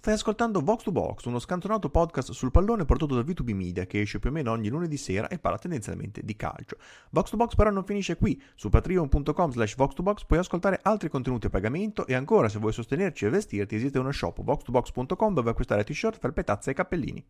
Stai ascoltando Vox to Box, uno scantonato podcast sul pallone portato da V2B Media che esce più o meno ogni lunedì sera e parla tendenzialmente di calcio. Vox to Box però non finisce qui, su patreon.com slash vox2box puoi ascoltare altri contenuti a pagamento e ancora se vuoi sostenerci e vestirti esiste uno shop vox2box.com dove acquistare t-shirt, felpe, tazze e cappellini.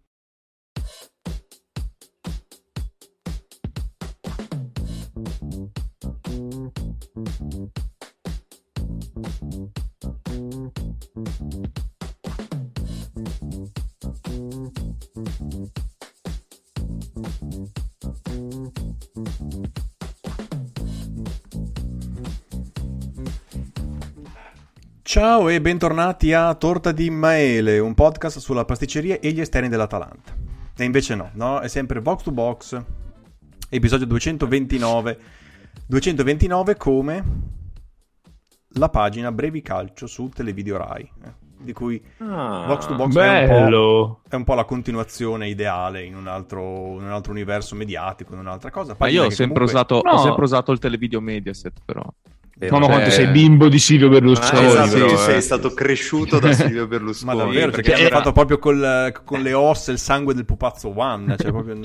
Ciao e bentornati a Torta di Maele, un podcast sulla pasticceria e gli esterni dell'Atalanta. E invece no, no? È sempre Box to Box, episodio 229. 229 come la pagina Brevi Calcio su Televideo Rai, eh, di cui Ah, Box to Box è un, è un po' la continuazione ideale in un altro, in un altro universo mediatico, in un'altra cosa. Ma Pagina io ho sempre, comunque- usato, No. ho sempre usato il televideo Mediaset, però. Vero. No, no, Cioè- quanto sei bimbo di Silvio Ah, Berlusconi. esatto, però, eh. sei stato cresciuto da Silvio Berlusconi. Ma davvero, perché perché era- fatto proprio col- con le ossa il sangue del pupazzo One, cioè proprio...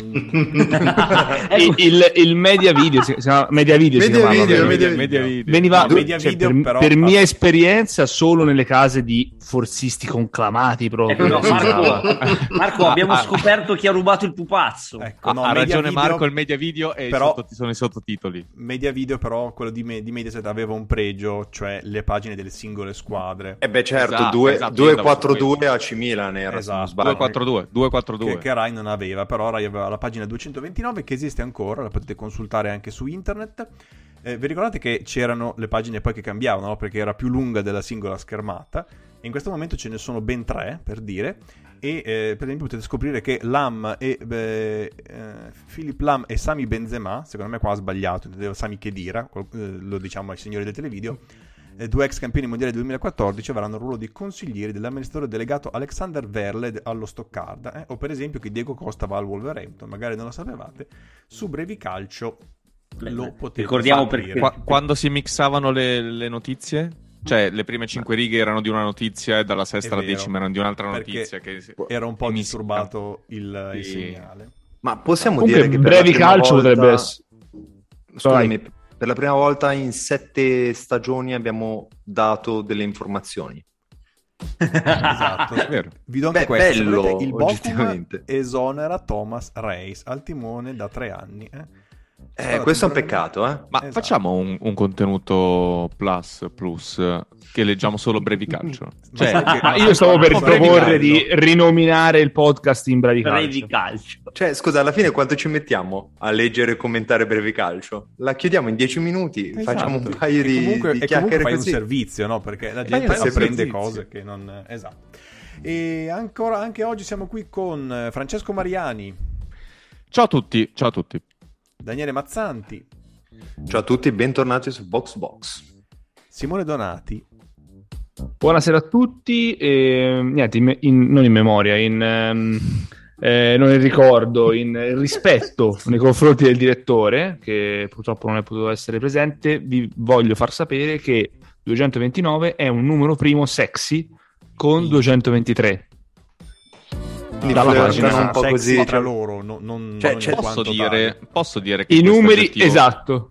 il, il, il media video, si, si chiama media video, si Media chiamava, video, media Media video. Veniva No, media cioè, video, per, però- per mia esperienza solo nelle case di forzisti conclamati proprio. Ecco, no, Si. Marco, Marco, abbiamo Ah, ah. scoperto chi ha rubato il pupazzo. Ecco, Ha, no, ha ragione video- Marco, il media video e i però- sotto- sono i sottotitoli. Media video però, quello di, me- di Mediaset aveva un pregio, cioè le pagine delle singole squadre. Eh beh certo, Esatto, due- esatto, io andavo su 2-4-2 AC Milan era, Esatto. non sbaglio. 242, 242. Che, che Rai non aveva, però Rai aveva la pagina 229 che esiste ancora, la potete consultare anche su internet. Eh, vi ricordate che c'erano le pagine poi che cambiavano, no? perché era più lunga della singola schermata, e in questo momento ce ne sono ben tre, per dire, e eh, per esempio potete scoprire che Lam e eh, Philip Lam e Sami Benzema, secondo me qua ha sbagliato, Sami Khedira, qual- eh, lo diciamo ai signori del televideo, eh, due ex campioni mondiali del 2014 avranno il ruolo di consiglieri dell'amministratore delegato Alexander Verle allo Stoccarda, eh? o per esempio che Diego Costa va al Wolverhampton, magari non lo sapevate, su Brevi Calcio lo potete Ricordiamo scoprire. perché- Qua- quando si mixavano le, le notizie? Cioè, le prime cinque righe erano di una notizia e dalla sesta alla decima erano di un'altra notizia. Che Era un po' disturbato il, il Sì. segnale. Ma possiamo Comunque, dire che brevi calcio volta- potrebbe essere. Scusami, per la prima volta in sette stagioni abbiamo dato delle informazioni. Esatto. È vero. Vi do anche Beh, questo. bello, volete, il Bochum esonera Thomas Reis al timone da tre anni. Eh, Eh, questo è un peccato, eh? Ma Esatto. facciamo un, un contenuto plus plus che leggiamo solo brevi calcio. Cioè, Perché- Ah, io stavo per proporre calcio. di rinominare il podcast in brevi Brevi calcio. calcio. Cioè, scusa, alla fine quanto ci mettiamo a leggere e commentare brevi calcio? La chiudiamo in dieci minuti, Esatto. facciamo un paio E di, comunque, di e comunque chiacchiere fai così. un servizio, no? Perché la gente apprende servizio. cose che non... Esatto. E ancora, anche oggi siamo qui con Francesco Mariani, ciao a tutti, ciao a tutti. Daniele Mazzanti, Ciao a tutti, bentornati su Box Box. Simone Donati Buonasera a tutti. e, niente, in in- non in memoria, in, ehm, eh, non in ricordo, in rispetto nei confronti del direttore, che purtroppo non è potuto essere presente, vi voglio far sapere che 229 è un numero primo sexy con 223. Quindi Dalla pagina un po' così. tra cioè- loro, no- non, Cioè, non c'è- Posso dire, tale. posso dire che I numeri, aggettivo- esatto.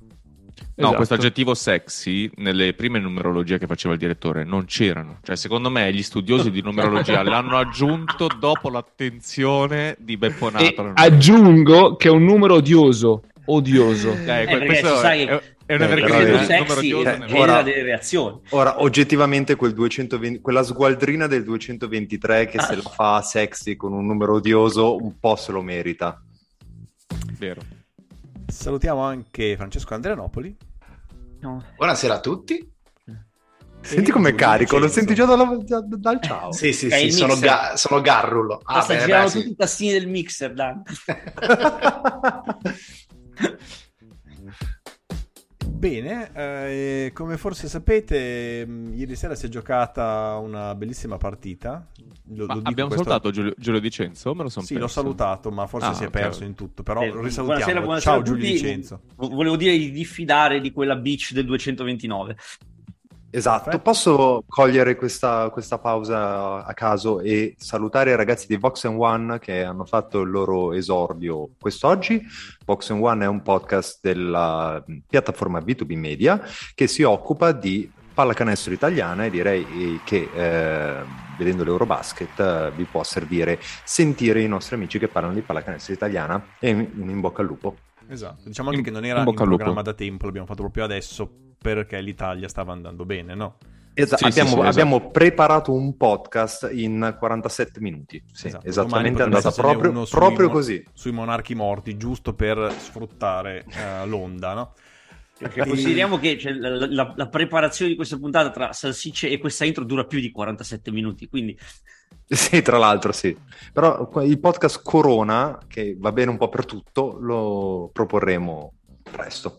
No, Esatto. questo aggettivo sexy nelle prime numerologie che faceva il direttore non c'erano. Cioè, secondo me, gli studiosi di numerologia l'hanno aggiunto dopo l'attenzione di Beppo E Nato. aggiungo che è un numero odioso. Odioso. Eh, perché questo è, che- è un Eh, è- numero sexy ne- genera ora- delle reazioni. Ora, oggettivamente quel 220, quella sgualdrina del 223 che se la fa sexy con un numero odioso un po' se lo merita. Vero. Salutiamo anche Francesco Andrianopoli, No. Buonasera a tutti. Senti com'è Giulio carico, lo senti già dalla- già dal ciao. Sì, sì, sì, sono, ga- sono Garrulo. Ah, beh, girare beh, sì. tutti i tastini del mixer, Dan. Bene, eh, come forse sapete, mh, ieri sera si è giocata una bellissima partita. Lo- Ma lo abbiamo questo- salutato Giulio, Giulio Dicenzo? Me lo sono Sì, l'ho perso. salutato, ma forse Ah, si è perso in tutto. Però Eh, risalutiamo. buonasera, buonasera Ciao Giulio. Vo- Volevo dire di diffidare di quella beach del 229. Esatto, Perfetto. posso cogliere questa, questa pausa a caso e salutare i ragazzi di Vox One che hanno fatto il loro esordio quest'oggi. Vox One è un podcast della piattaforma B2B Media che si occupa di pallacanestro italiana e direi che eh, vedendo l'Eurobasket eh, vi può servire sentire i nostri amici che parlano di pallacanestro italiana e un in bocca al lupo. Esatto, diciamo anche In- che non in era in, lupo. programma da tempo, l'abbiamo fatto proprio adesso perché l'Italia stava andando bene, no? Esa- Sì, sì, abbiamo, sì, esatto. abbiamo preparato un podcast in 47 minuti. Sì, Esatto. esattamente, è andata proprio, essercene uno sui proprio mo- così. Sui monarchi morti, giusto per sfruttare eh, l'onda, no? Perché consideriamo che cioè, la, la- la preparazione di questa puntata tra salsicce e questa intro dura più di 47 minuti, quindi Sì, tra l'altro sì. Però il podcast Corona, che va bene un po' per tutto, lo proporremo presto.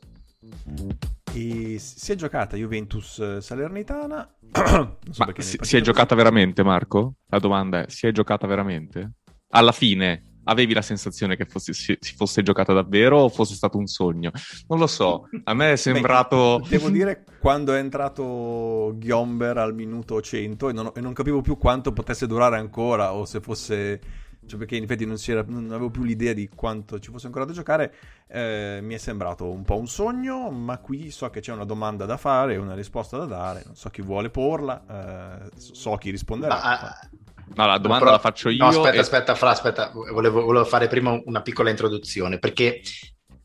E si è giocata Juventus eh, Salernitana. so si, si è giocata veramente, Marco? La domanda è, si è giocata veramente? Alla fine avevi la sensazione che fosse- si, si fosse giocata davvero o fosse stato un sogno? Non lo so, a me è sembrato... Beh, devo dire, quando è entrato Ghiomber al minuto 100 e non, e non capivo più quanto potesse durare ancora o se fosse... Cioè perché in effetti non, si era- non avevo più l'idea di quanto ci fosse ancora da giocare, eh, mi è sembrato un po' un sogno, ma qui so che c'è una domanda da fare, una risposta da dare, non so chi vuole porla, eh, so chi risponderà. Ma, ah, No, la domanda però- la faccio io. No, aspetta, e- aspetta, Fra, aspetta, volevo, volevo fare prima una piccola introduzione perché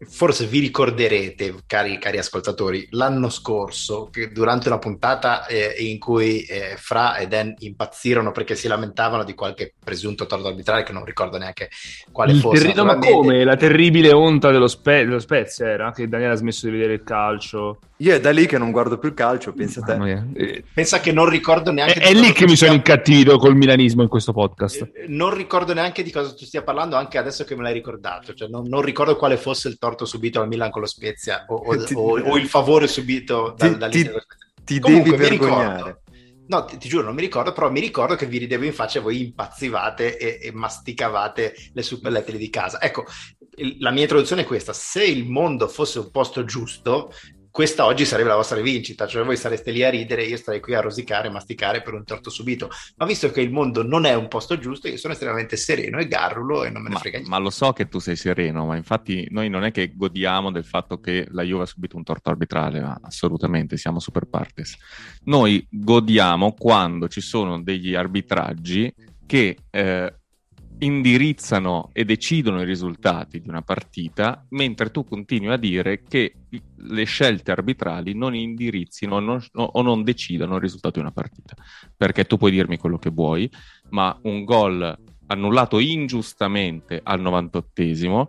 forse vi ricorderete, cari, cari ascoltatori, l'anno scorso, che durante una puntata eh, in cui eh, Fra e Dan impazzirono perché si lamentavano di qualche presunto torto arbitrale che non ricordo neanche quale Il fosse. terri- no, ma come? La terribile onta dello, Spe- dello Spezia era che Daniele ha smesso di vedere il calcio. Io è da lì che non guardo più il calcio, pensa te. Mamma mia. Eh, Pensa che non ricordo È, neanche... è di lì che mi sono stia- incattivito col milanismo in questo podcast. Eh, Non ricordo neanche di cosa tu stia parlando, anche adesso che me l'hai ricordato. Cioè, non, non ricordo quale fosse il torto subito al Milan con lo Spezia o, o- Ti- o- o il favore subito Ti- dal, dall'Inter ti-. Ti Comunque, devi ricordo- vergognare. No, ti, ti giuro, non mi ricordo, però mi ricordo che vi ridevo in faccia e voi impazzivate e, e masticavate le suppellettili di casa. Ecco, la mia introduzione è questa. Se il mondo fosse un posto giusto, questa oggi sarebbe la vostra vincita, cioè voi sareste lì a ridere, io starei qui a rosicare e masticare per un torto subito. Ma visto che il mondo non è un posto giusto, io sono estremamente sereno e garrulo e non me ne Ma, frega niente. ma lo so che tu sei sereno, ma infatti noi non è che godiamo del fatto che la Juve ha subito un torto arbitrale, ma assolutamente, siamo super partes. Noi godiamo quando ci sono degli arbitraggi che eh, indirizzano e decidono i risultati di una partita, mentre tu continui a dire che le scelte arbitrali non indirizzino non- o non decidano il risultato di una partita. Perché tu puoi dirmi quello che vuoi, ma un gol annullato ingiustamente al 98esimo,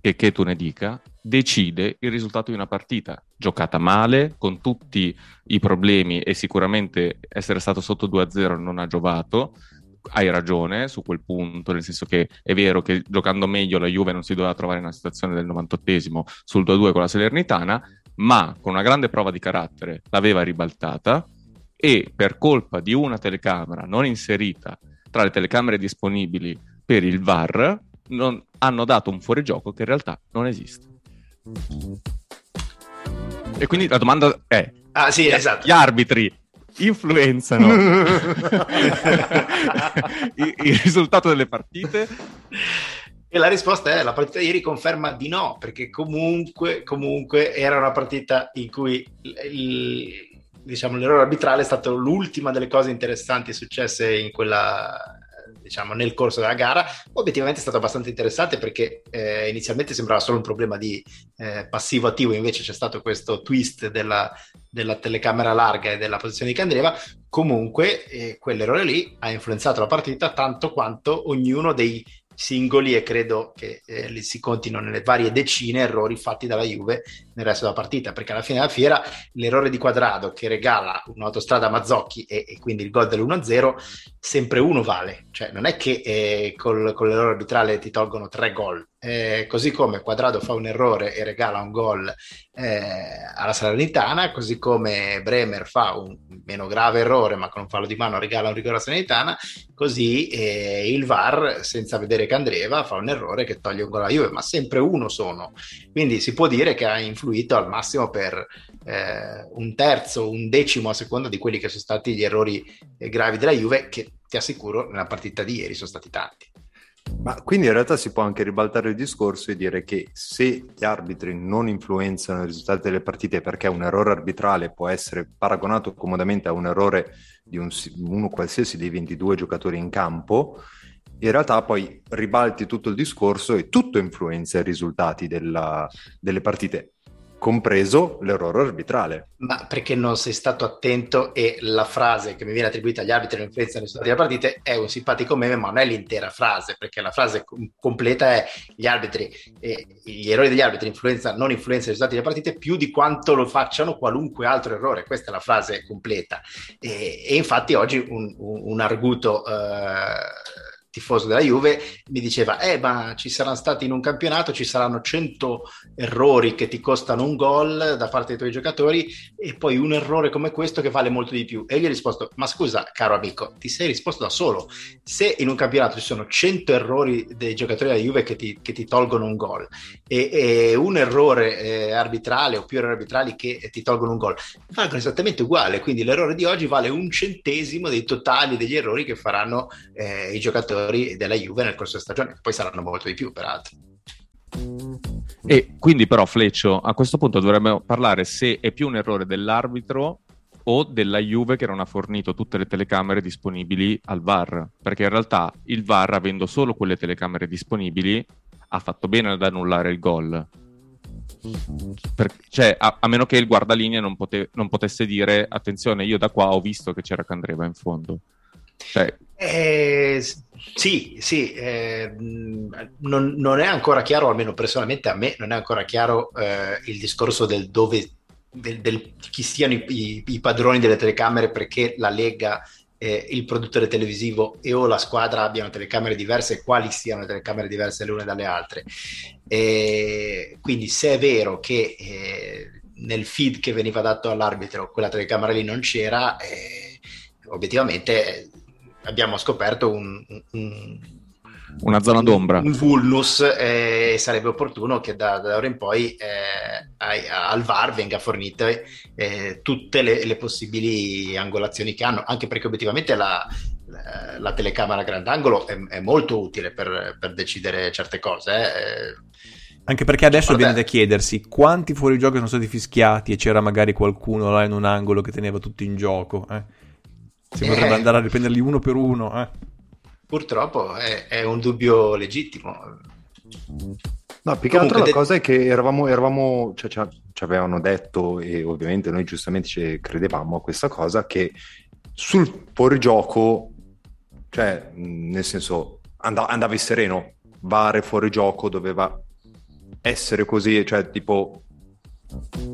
che, che tu ne dica, decide il risultato di una partita. Giocata male, con tutti i problemi e sicuramente essere stato sotto 2-0 non ha giovato. Hai ragione su quel punto, nel senso che è vero che giocando meglio la Juve non si doveva trovare in una situazione del 98esimo sul 2-2 con la Salernitana, ma con una grande prova di carattere l'aveva ribaltata e per colpa di una telecamera non inserita tra le telecamere disponibili per il VAR non- hanno dato un fuorigioco che in realtà non esiste. E quindi la domanda è: Ah sì, esatto. gli arbitri influenzano il, il risultato delle partite? E la risposta è la partita di ieri conferma di no, perché comunque, comunque era una partita in cui il- il- diciamo, l'errore arbitrale è stato l'ultima delle cose interessanti successe in quella diciamo nel corso della gara. Obiettivamente è stato abbastanza interessante perché eh, inizialmente sembrava solo un problema di eh, passivo attivo invece c'è stato questo twist della, della telecamera larga e della posizione di Candreva. Comunque eh, quell'errore lì ha influenzato la partita tanto quanto ognuno dei singoli e credo che eh, si contino nelle varie decine errori fatti dalla Juve nel resto della partita, perché alla fine della fiera l'errore di Quadrado che regala un'autostrada a Mazzocchi e, e quindi il gol dell'1-0, sempre uno vale, cioè non è che eh, col, con l'errore arbitrale ti tolgono tre gol, eh, così come Quadrado fa un errore e regala un gol eh, alla Salernitana, così come Bremer fa un meno grave errore ma con un fallo di mano regala un rigore alla Salernitana, così eh, il VAR senza vedere Candreva fa un errore che toglie un gol alla Juve, ma sempre uno sono. Quindi si può dire che ha influito al massimo per eh, un terzo, un decimo a seconda di quelli che sono stati gli errori eh, gravi della Juve, che ti assicuro nella partita di ieri sono stati tanti. Ma quindi in realtà si può anche ribaltare il discorso e dire che se gli arbitri non influenzano i risultati delle partite perché un errore arbitrale può essere paragonato comodamente a un errore di un, uno qualsiasi dei 22 giocatori in campo, in realtà poi ribalti tutto il discorso e tutto influenza i risultati della, delle partite compreso l'errore arbitrale. Ma perché non sei stato attento e la frase che mi viene attribuita agli arbitri l'influenza nei risultati della partita è un simpatico meme, ma non è l'intera frase, perché la frase completa è gli arbitri, eh, gli errori degli arbitri influenza, non influenzano i risultati delle partite più di quanto lo facciano qualunque altro errore. Questa è la frase completa. E, e infatti oggi un, un, un arguto... Eh, tifoso della Juve, mi diceva, eh ma ci saranno stati in un campionato, ci saranno 100 errori che ti costano un gol da parte dei tuoi giocatori e poi un errore come questo che vale molto di più. E io gli ho risposto, ma scusa caro amico, ti sei risposto da solo. Se in un campionato ci sono 100 errori dei giocatori della Juve che ti, che ti tolgono un gol e, e un errore eh, arbitrale o più errori arbitrali che ti tolgono un gol, valgono esattamente uguale. Quindi l'errore di oggi vale un centesimo dei totali degli errori che faranno eh, i giocatori giocatori della Juve nel corso della stagione, poi saranno molto di più peraltro. E quindi però Fleccio, a questo punto dovremmo parlare se è più un errore dell'arbitro o della Juve che non ha fornito tutte le telecamere disponibili al VAR, perché in realtà il VAR, avendo solo quelle telecamere disponibili, ha fatto bene ad annullare il gol. Per, cioè, a, a, meno che il guardalinea non, pote, non, potesse dire attenzione, io da qua ho visto che c'era Candreva in fondo. Cioè, eh, sì, sì, eh, non, non, è ancora chiaro, almeno personalmente a me, non è ancora chiaro eh, il discorso del dove, del, del, chi siano i, i, i, padroni delle telecamere perché la Lega, eh, il produttore televisivo e o la squadra abbiano telecamere diverse e quali siano le telecamere diverse le une dalle altre. quindi se è vero che eh, nel feed che veniva dato all'arbitro quella telecamera lì non c'era, eh, obiettivamente abbiamo scoperto un, un, una zona d'ombra. Un vulnus e eh, sarebbe opportuno che da, da ora in poi eh, al VAR venga fornite eh, tutte le, le, possibili angolazioni che hanno, anche perché obiettivamente la, la, la telecamera grandangolo è, è molto utile per, per, decidere certe cose. Eh. Anche perché adesso viene da chiedersi quanti fuorigiochi sono stati fischiati e c'era magari qualcuno là in un angolo che teneva tutti in gioco. Eh? Si eh, potrebbe andare a riprenderli uno per uno. Eh. Purtroppo è, è, un dubbio legittimo. No, più che altro la de- cosa è che eravamo, eravamo cioè, ci, ci avevano detto, e ovviamente noi giustamente ci credevamo a questa cosa, che sul fuorigioco, cioè, nel senso, and- andavi sereno, Vare fuorigioco doveva essere così, cioè, tipo,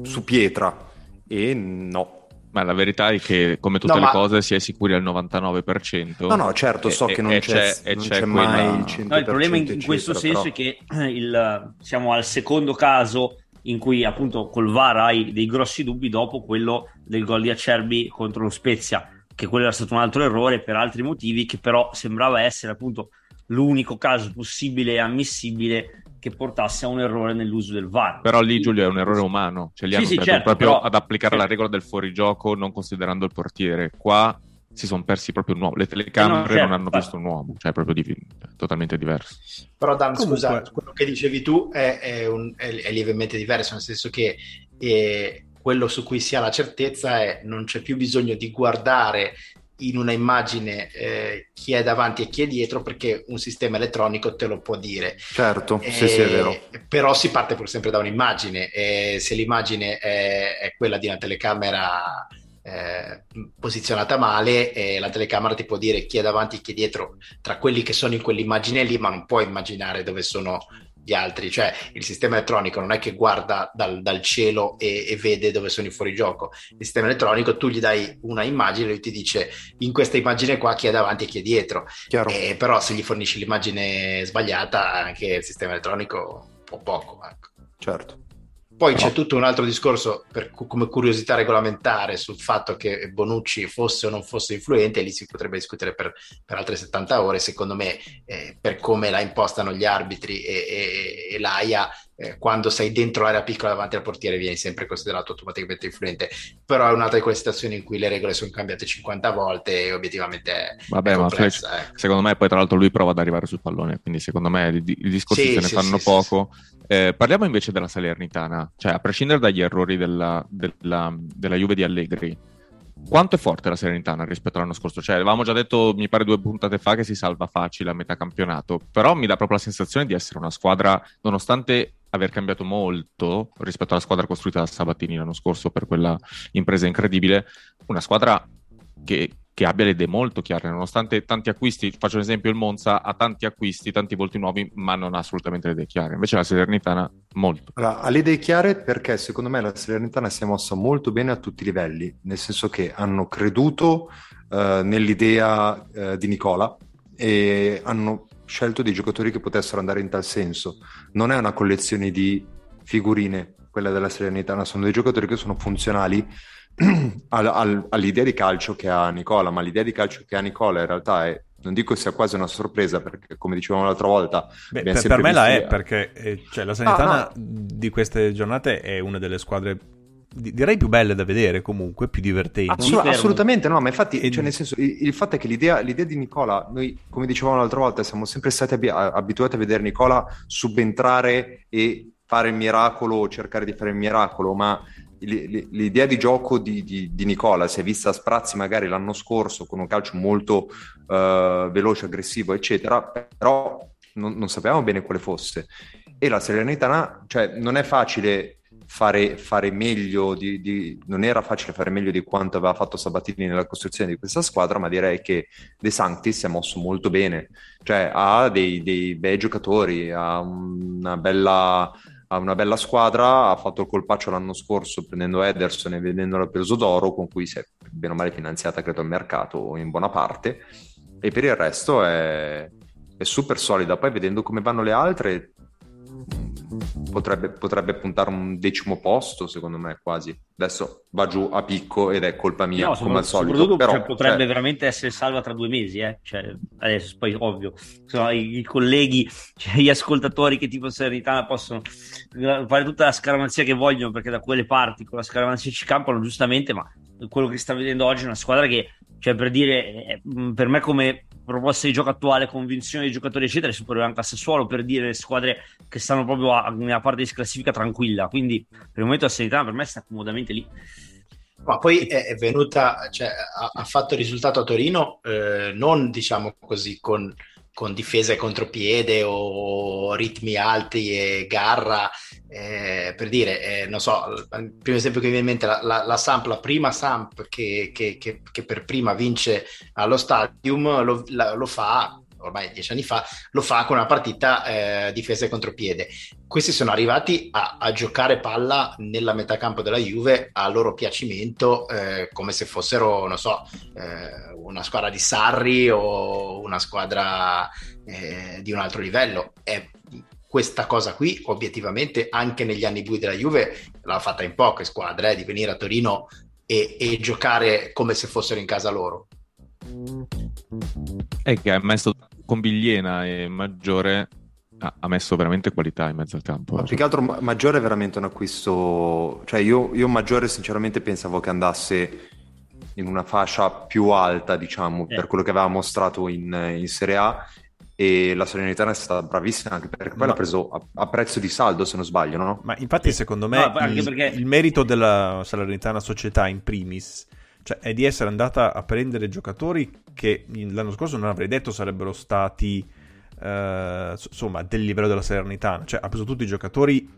su pietra, e no, ma la verità è che, come tutte no, le ma... cose, si è sicuri al 99%. No, no, certo, so e, che non, e c'è, c'è, non c'è, c'è mai il 100%. No, il problema in, in questo senso però... è che il, siamo al secondo caso in cui appunto col VAR hai dei grossi dubbi dopo quello del gol di Acerbi contro lo Spezia, che quello era stato un altro errore per altri motivi, che però sembrava essere appunto l'unico caso possibile e ammissibile che portasse a un errore nell'uso del VAR. Però lì Giulio è un errore umano, cioè lì sì, hanno sì, certo, proprio però... ad applicare la regola del fuorigioco non considerando il portiere. Qua si sono persi proprio un uomo, le telecamere no, certo, non hanno visto un uomo, cioè è proprio di... totalmente diverso. Però Dan, Comunque... scusa, quello che dicevi tu è, è, un, è, è lievemente diverso, nel senso che eh, quello su cui si ha la certezza è non c'è più bisogno di guardare in una immagine eh, chi è davanti e chi è dietro perché un sistema elettronico te lo può dire. Certo, eh, sì, sì, è vero. Però si parte pur sempre da un'immagine e se l'immagine è, è quella di una telecamera eh, posizionata male, eh, la telecamera ti può dire chi è davanti e chi è dietro tra quelli che sono in quell'immagine lì, ma non puoi immaginare dove sono gli altri, cioè il sistema elettronico non è che guarda dal, dal cielo e, e, vede dove sono i fuorigioco, il sistema elettronico tu gli dai una immagine e lui ti dice in questa immagine qua chi è davanti e chi è dietro, eh, però se gli fornisci l'immagine sbagliata anche il sistema elettronico può poco. Ecco. Certo. Poi c'è tutto un altro discorso per, come curiosità regolamentare sul fatto che Bonucci fosse o non fosse influente, lì si potrebbe discutere per, per altre 70 ore. Secondo me, eh, per come la impostano gli arbitri e, e, e l'AIA, eh, quando sei dentro l'area piccola davanti al portiere vieni sempre considerato automaticamente influente. Però è un'altra di quelle situazioni in cui le regole sono cambiate 50 volte e obiettivamente è, Vabbè, è ma Fletch, eh. secondo me poi tra l'altro lui prova ad arrivare sul pallone, quindi secondo me i, i discorsi sì, se ne sì, fanno sì, poco. Eh, parliamo invece della Salernitana, cioè a prescindere dagli errori della, della, della Juve di Allegri, quanto è forte la Salernitana rispetto all'anno scorso? Cioè, avevamo già detto, mi pare due puntate fa, che si salva facile a metà campionato, però mi dà proprio la sensazione di essere una squadra, nonostante aver cambiato molto rispetto alla squadra costruita da Sabatini l'anno scorso per quella impresa incredibile, una squadra che, che abbia le idee molto chiare, nonostante tanti acquisti, faccio un esempio, il Monza ha tanti acquisti, tanti volti nuovi, ma non ha assolutamente le idee chiare. Invece la Salernitana molto. Allora, ha le idee chiare perché secondo me la Salernitana si è mossa molto bene a tutti i livelli, nel senso che hanno creduto uh, nell'idea uh, di Nicola e hanno scelto dei giocatori che potessero andare in tal senso. Non è una collezione di figurine, quella della Salernitana, sono dei giocatori che sono funzionali al, al, all'idea di calcio che ha Nicola, ma l'idea di calcio che ha Nicola in realtà è non dico sia quasi una sorpresa perché come dicevamo l'altra volta Beh, per, per, me la è perché eh, cioè, la Sanitana ah, no. di queste giornate è una delle squadre direi più belle da vedere comunque, più divertenti. Assolut- assolutamente no, ma infatti, e... cioè, nel senso, il, il, fatto è che l'idea, l'idea, di Nicola, noi come dicevamo l'altra volta, siamo sempre stati ab- abituati a vedere Nicola subentrare e fare il miracolo, cercare di fare il miracolo, ma l'idea di gioco di, di, di, Nicola si è vista a sprazzi magari l'anno scorso con un calcio molto uh, veloce, aggressivo, eccetera, però non, non sapevamo bene quale fosse. E la Serenità, cioè non è facile fare, fare meglio di, di, non era facile fare meglio di quanto aveva fatto Sabatini nella costruzione di questa squadra, ma direi che De Sanctis si è mosso molto bene, cioè ha dei, dei bei giocatori, ha una bella, ha una bella squadra, ha fatto il colpaccio l'anno scorso prendendo Ederson e vedendolo preso d'oro, con cui si è bene o male finanziata credo al mercato in buona parte, e per il resto è, è super solida. Poi vedendo come vanno le altre, potrebbe, potrebbe puntare un decimo posto, secondo me, quasi. Adesso va giù a picco ed è colpa mia, no, come al solito. Però, cioè, potrebbe cioè... veramente essere salva tra due mesi, eh? cioè, adesso poi ovvio, Insomma, i, i, colleghi, cioè, gli ascoltatori che tipo Serenità possono fare tutta la scaramanzia che vogliono, perché da quelle parti con la scaramanzia ci campano giustamente, ma quello che sta vedendo oggi è una squadra che, cioè per dire, per me come proposta di gioco attuale, convinzione dei giocatori, eccetera, è superiore anche a Sassuolo per dire le squadre che stanno proprio a, nella parte di classifica tranquilla. Quindi per il momento la serietà per me sta comodamente lì. Ma poi è, venuta, cioè, ha, ha, fatto risultato a Torino, eh, non diciamo così con, con difesa e contropiede o ritmi alti e garra, eh, per dire, eh, non so, il primo esempio che mi viene in mente, la, la, la Samp, la prima Samp che, che, che, che, per prima vince allo stadium, lo, la, lo fa ormai dieci anni fa, lo fa con una partita eh, difesa e contropiede. Questi sono arrivati a, a, giocare palla nella metà campo della Juve a loro piacimento, eh, come se fossero, non so, eh, una squadra di Sarri o una squadra eh, di un altro livello. È questa cosa qui, obiettivamente, anche negli anni bui della Juve, l'ha fatta in poche squadre, eh, di venire a Torino e, e, giocare come se fossero in casa loro. È che ha messo con Bigliena e Maggiore ha messo veramente qualità in mezzo al campo. Ma più che altro Maggiore è veramente un acquisto, cioè io, io Maggiore sinceramente pensavo che andasse in una fascia più alta, diciamo, eh. per quello che aveva mostrato in, in Serie A e la Salernitana è stata bravissima anche perché poi ma... l'ha preso a, a, prezzo di saldo se non sbaglio no? ma infatti secondo me no, il, perché... il, merito della Salernitana società in primis cioè, è di essere andata a prendere giocatori che l'anno scorso non avrei detto sarebbero stati eh, insomma del livello della Salernitana cioè ha preso tutti i giocatori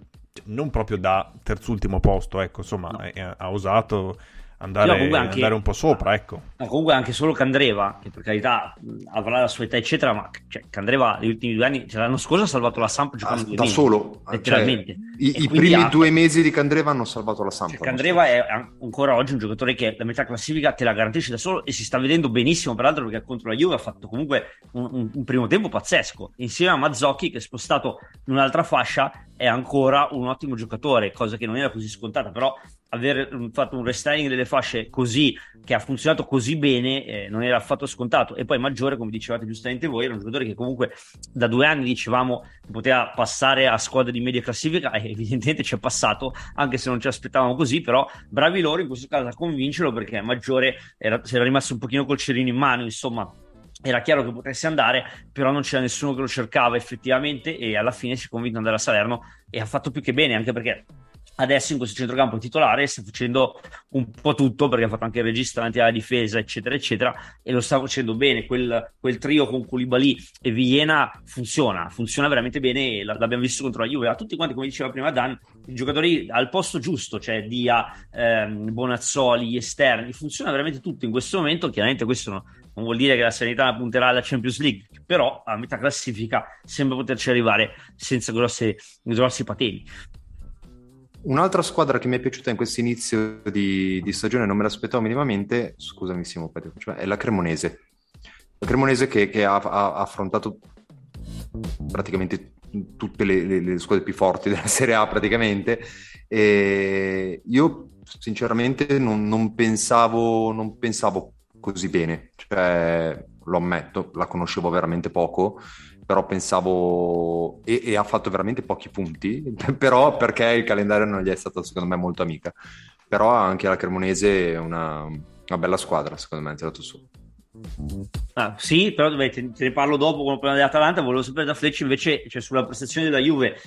non proprio da terzultimo posto ecco insomma no. ha, ha osato andare, no, anche, andare un po' sopra, ecco. No, comunque anche solo Candreva, che per carità avrà la sua età, eccetera, ma cioè, Candreva negli ultimi due anni, cioè, l'anno scorso ha salvato la Samp giocando ah, da mesi, solo, cioè, letteralmente. Cioè, I, i primi ha... due mesi di Candreva hanno salvato la Samp. Cioè, Candreva è ancora oggi un giocatore che la metà classifica te la garantisce da solo e si sta vedendo benissimo, peraltro perché contro la Juve ha fatto comunque un, un, un primo tempo pazzesco, insieme a Mazzocchi che è spostato in un'altra fascia è ancora un ottimo giocatore, cosa che non era così scontata, però aver mm, fatto un restyling delle fasce così che ha funzionato così bene eh, non era affatto scontato. E poi Maggiore come dicevate giustamente voi era un giocatore che comunque da due anni dicevamo poteva passare a squadre di media classifica e evidentemente ci è passato anche se non ci aspettavamo così però bravi loro in questo caso a convincerlo perché Maggiore era, si era rimasto un pochino col cerino in mano insomma era chiaro che potesse andare, però non c'era nessuno che lo cercava effettivamente e alla fine si è convinto ad andare a Salerno e ha fatto più che bene, anche perché adesso in questo centrocampo titolare sta facendo un po' tutto perché ha fatto anche il regista davanti alla difesa eccetera eccetera e lo sta facendo bene. Quel, quel trio con Koulibaly e Villena funziona funziona veramente bene l'abbiamo visto contro la Juve. A tutti quanti come diceva prima Dan i giocatori al posto giusto cioè Dia, ehm, Bonazzoli, gli esterni funziona veramente tutto in questo momento. Chiaramente questo non, vuol dire che la sanità punterà alla Champions League però a metà classifica sembra poterci arrivare senza grossi, grossi pateni Un'altra squadra che mi è piaciuta in questo inizio di, di stagione, non me l'aspettavo minimamente, scusami Simo, è la Cremonese. La Cremonese che, che ha, ha, affrontato praticamente tutte le, le, le, squadre più forti della Serie A praticamente e io sinceramente non, non, pensavo, non pensavo così bene, cioè lo ammetto, la conoscevo veramente poco però pensavo e, e, ha fatto veramente pochi punti, però perché il calendario non gli è stato secondo me molto amica. Però anche la Cremonese è una, una bella squadra, secondo me, ha tirato su. Ah, sì, però te, ne parlo dopo il problema dell'Atalanta. Volevo sapere da Flecci invece, cioè sulla prestazione della Juve,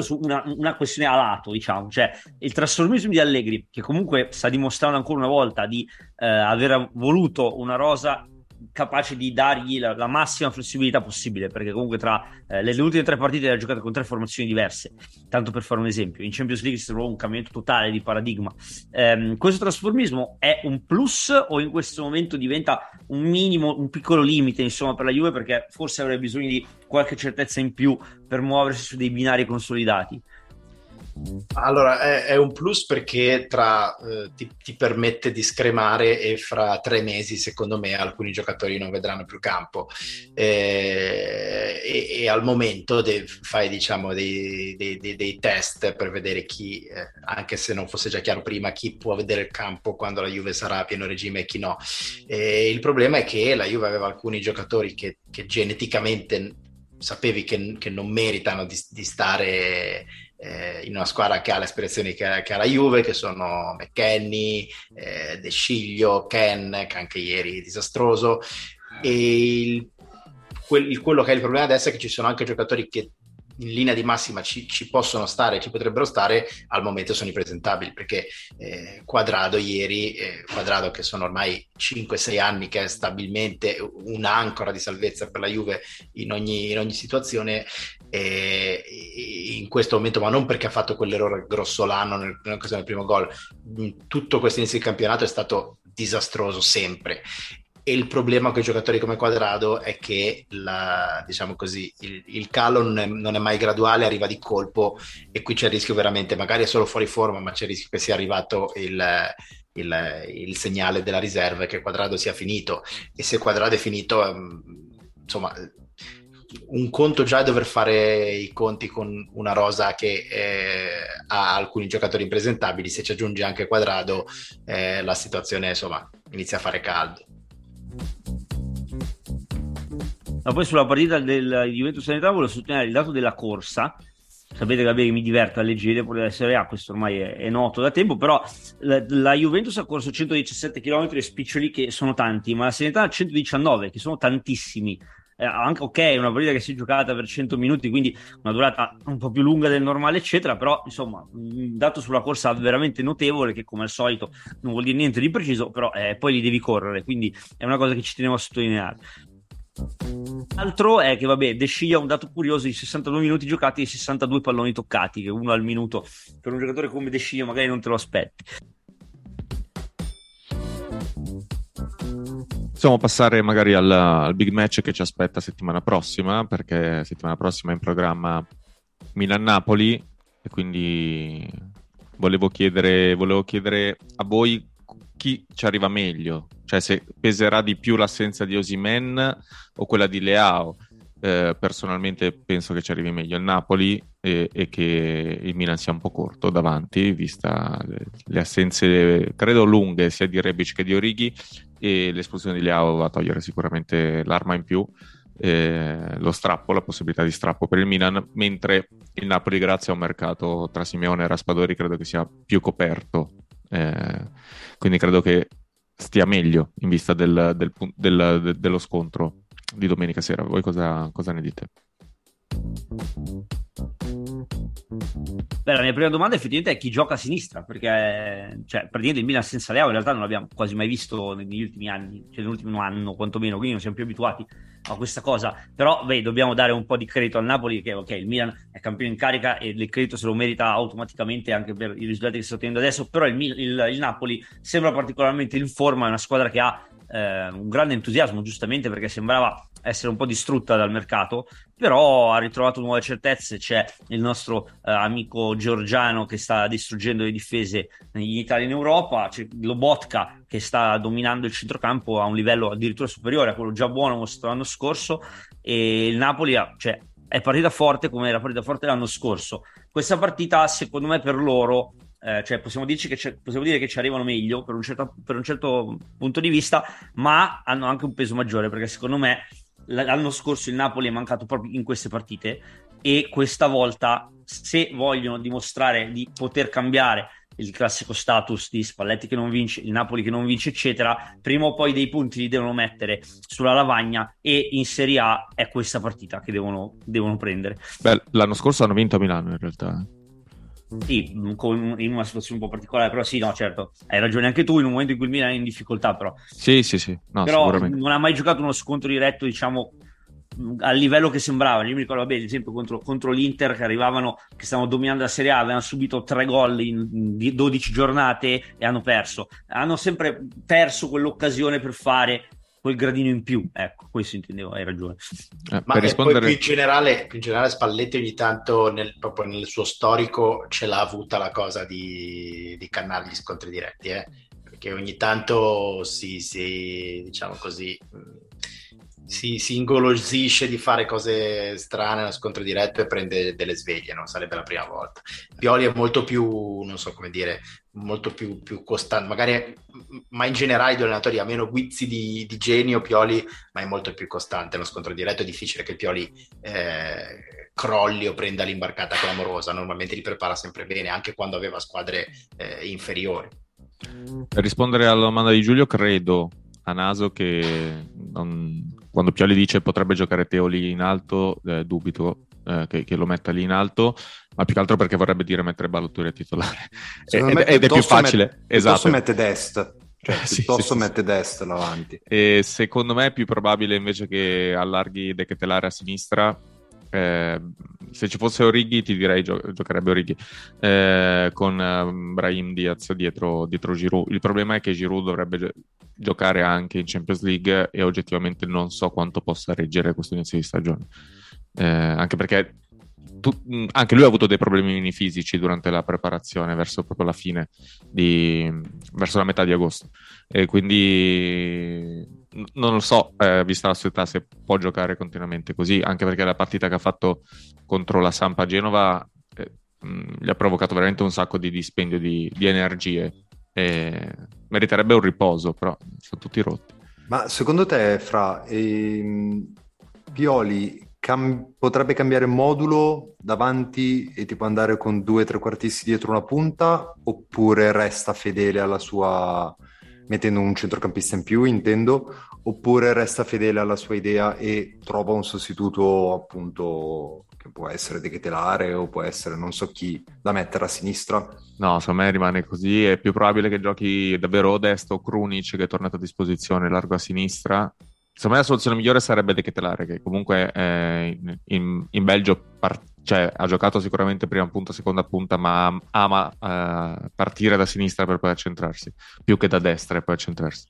su una, una, questione a lato, diciamo, cioè il trasformismo di Allegri, che comunque sta dimostrando ancora una volta di eh, aver voluto una rosa capace di dargli la, la, massima flessibilità possibile, perché comunque tra eh, le, le, ultime tre partite ha giocato con tre formazioni diverse, tanto per fare un esempio. In Champions League si trova un cambiamento totale di paradigma. Eh, questo trasformismo è un plus o in questo momento diventa un minimo, un piccolo limite, insomma, per la Juve, perché forse avrebbe bisogno di qualche certezza in più per muoversi su dei binari consolidati? Allora, è, è, un plus perché tra, eh, ti, ti, permette di scremare e fra tre mesi, secondo me, alcuni giocatori non vedranno più campo. Eh, e, e, al momento de, fai, diciamo, dei, dei, dei, dei, test per vedere chi, eh, anche se non fosse già chiaro prima, chi può vedere il campo quando la Juve sarà a pieno regime e chi no. il problema è che la Juve aveva alcuni giocatori che, che geneticamente sapevi che, che non meritano di, di stare eh, in una squadra che ha le aspirazioni che, che ha la Juve, che sono McKenny, eh, De Sciglio, Ken, che anche ieri è disastroso. E il, quel, quello che è il problema adesso è che ci sono anche giocatori che in linea di massima ci, ci, possono stare, ci potrebbero stare, al momento sono impresentabili perché eh, Quadrado ieri, eh, Quadrado che sono ormai 5-6 anni che è stabilmente un'ancora di salvezza per la Juve in ogni, in ogni situazione, eh, in questo momento, ma non perché ha fatto quell'errore grossolano nell'occasione del primo gol, tutto questo inizio di campionato è stato disastroso sempre e il problema con i giocatori come Quadrado è che la, diciamo così, il, il calo non è, non è, mai graduale, arriva di colpo e qui c'è il rischio veramente, magari è solo fuori forma, ma c'è il rischio che sia arrivato il, il, il segnale della riserva e che Quadrado sia finito. E se Quadrado è finito, insomma, un conto già è dover fare i conti con una rosa che eh, ha alcuni giocatori impresentabili, se ci aggiunge anche Quadrado, eh, la situazione insomma inizia a fare caldo. Ma poi sulla partita del Juventus Sanità volevo sottolineare il dato della corsa. Sapete che mi diverto a leggere pure della Serie A, questo ormai è, è noto da tempo, però la, la, Juventus ha corso 117 km e spiccioli che sono tanti, ma la Sanità ha 119 che sono tantissimi. Eh, anche ok, una partita che si è giocata per 100 minuti, quindi una durata un po' più lunga del normale, eccetera. Però, insomma, un dato sulla corsa veramente notevole, che come al solito non vuol dire niente di preciso, però eh, poi li devi correre, quindi è una cosa che ci tenevo a sottolineare. Altro è che, vabbè, De Sciglio ha un dato curioso di 62 minuti giocati e 62 palloni toccati, che uno al minuto per un giocatore come De Sciglio magari non te lo aspetti. Possiamo passare magari al, al, big match che ci aspetta settimana prossima, perché settimana prossima è in programma Milan-Napoli e quindi volevo chiedere, volevo chiedere a voi chi ci arriva meglio, cioè se peserà di più l'assenza di Osimen o quella di Leao. Eh, personalmente penso che ci arrivi meglio il Napoli e, e, che il Milan sia un po' corto davanti, vista le, le assenze, credo lunghe, sia di Rebic che di Orighi, e l'espulsione di Leao va a togliere sicuramente l'arma in più, eh, lo strappo, la possibilità di strappo per il Milan, mentre il Napoli, grazie a un mercato tra Simeone e Raspadori, credo che sia più coperto. Eh, quindi credo che stia meglio in vista del, del, del, dello scontro di domenica sera. Voi cosa, cosa ne dite? Beh, la mia prima domanda effettivamente è chi gioca a sinistra, perché cioè, praticamente il Milan senza Leo in realtà non l'abbiamo quasi mai visto negli ultimi anni, cioè nell'ultimo anno quantomeno, quindi non siamo più abituati a questa cosa. Però beh, dobbiamo dare un po' di credito al Napoli, che ok, il Milan è campione in carica e il credito se lo merita automaticamente anche per i risultati che sta ottenendo adesso, però il, il, il Napoli sembra particolarmente in forma, è una squadra che ha eh, un grande entusiasmo, giustamente perché sembrava essere un po' distrutta dal mercato, però ha ritrovato nuove certezze. C'è il nostro eh, amico Giorgiano che sta distruggendo le difese in Italia e in Europa, c'è Lobotka che sta dominando il centrocampo a un livello addirittura superiore a quello già buono mostrato l'anno scorso e il Napoli ha, cioè, è partita forte come era partita forte l'anno scorso. Questa partita, secondo me, per loro eh, cioè possiamo, che possiamo, dire che ci arrivano meglio per un, certo, per un, certo, punto di vista, ma hanno anche un peso maggiore perché secondo me l'anno scorso il Napoli è mancato proprio in queste partite e questa volta se vogliono dimostrare di poter cambiare il classico status di Spalletti che non vince, il Napoli che non vince, eccetera, prima o poi dei punti li devono mettere sulla lavagna e in Serie A è questa partita che devono, devono prendere. Beh, l'anno scorso hanno vinto a Milano in realtà. Sì, con, in una situazione un po' particolare, però sì, no, certo, hai ragione anche tu in un momento in cui il Milan è in difficoltà, però. Sì, sì, sì. No, però non ha mai giocato uno scontro diretto, diciamo, al livello che sembrava. Io mi ricordo, vabbè, ad esempio, contro, contro, l'Inter che arrivavano, che stavano dominando la Serie A, avevano subito tre gol in 12 giornate e hanno perso. Hanno sempre perso quell'occasione per fare quel gradino in più. Ecco, questo intendevo, hai ragione. Eh, Ma rispondere... poi più in, generale, più in generale Spalletti ogni tanto nel, proprio nel suo storico ce l'ha avuta la cosa di, di cannare gli scontri diretti, eh? perché ogni tanto si, si diciamo così si, si ingolosisce di fare cose strane nello scontro diretto e prende delle sveglie, non sarebbe la prima volta. Pioli è molto più, non so come dire, molto più, più costante, magari, ma in generale gli allenatori ha meno guizzi di, di, genio Pioli, ma è molto più costante nello scontro diretto, è difficile che Pioli eh, crolli o prenda l'imbarcata clamorosa, normalmente li prepara sempre bene, anche quando aveva squadre eh, inferiori. Per rispondere alla domanda di Giulio, credo a naso che non, quando Pioli dice potrebbe giocare Teo lì in alto, eh, dubito eh, che, che, lo metta lì in alto, ma più che altro perché vorrebbe dire mettere Balotelli a titolare. ed, ed è più facile. Met- esatto. mette Dest. Cioè, sì, piuttosto sì, mette sì. Dest davanti. E secondo me è più probabile invece che allarghi De Ketelare a sinistra eh, se ci fosse Orighi ti direi gio- giocherebbe Orighi eh, con uh, Brahim Diaz dietro, dietro Giroud il problema è che Giroud dovrebbe gi- giocare anche in Champions League e oggettivamente non so quanto possa reggere questo inizio di stagione eh, anche perché tu, anche lui ha avuto dei problemi fisici durante la preparazione verso proprio la fine di, verso la metà di agosto e quindi non lo so, eh, vista la società, se può giocare continuamente così, anche perché la partita che ha fatto contro la Sampa Genova eh, mh, gli ha provocato veramente un sacco di dispendio di, di energie. E meriterebbe un riposo, però sono tutti rotti. Ma secondo te, Fra, ehm, Pioli cam- potrebbe cambiare modulo davanti e tipo andare con due trequartisti dietro una punta oppure resta fedele alla sua mettendo un centrocampista in più, intendo, oppure resta fedele alla sua idea e trova un sostituto appunto che può essere De Ketelare o può essere non so chi da mettere a sinistra? No, secondo me rimane così, è più probabile che giochi davvero Dest o Krunic che è tornato a disposizione largo a sinistra. Secondo me la soluzione migliore sarebbe De Ketelare che comunque in, in, in Belgio part- cioè ha giocato sicuramente prima punta, seconda punta, ma ama uh, partire da sinistra per poi accentrarsi, più che da destra e poi accentrarsi.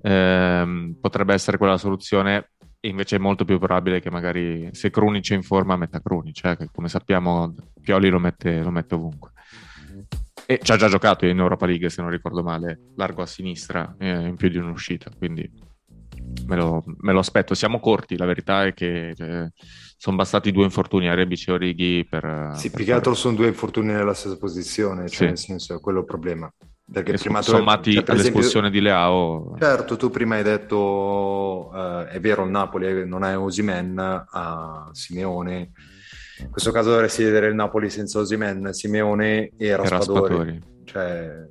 Eh, potrebbe essere quella la soluzione, invece è molto più probabile che magari se Krunic è in forma metta Krunic, cioè che come sappiamo Pioli lo mette, lo mette ovunque. E ci ha già giocato in Europa League, se non ricordo male, largo a sinistra, eh, in più di un'uscita, quindi me lo, me lo, aspetto. Siamo corti, la verità è che cioè, sono bastati due infortuni a Rebic e Orighi per... Sì, per più che altro sono due infortuni nella stessa posizione, cioè sì. nel senso è quello il problema. Perché prima sommati cioè, all'espulsione esempio, di Leao... Certo, tu prima hai detto, uh, è vero, il Napoli non ha Osimen, a Simeone in questo caso dovresti vedere il Napoli senza Osimen, Simeone e Raspadori. Raspadori. Cioè,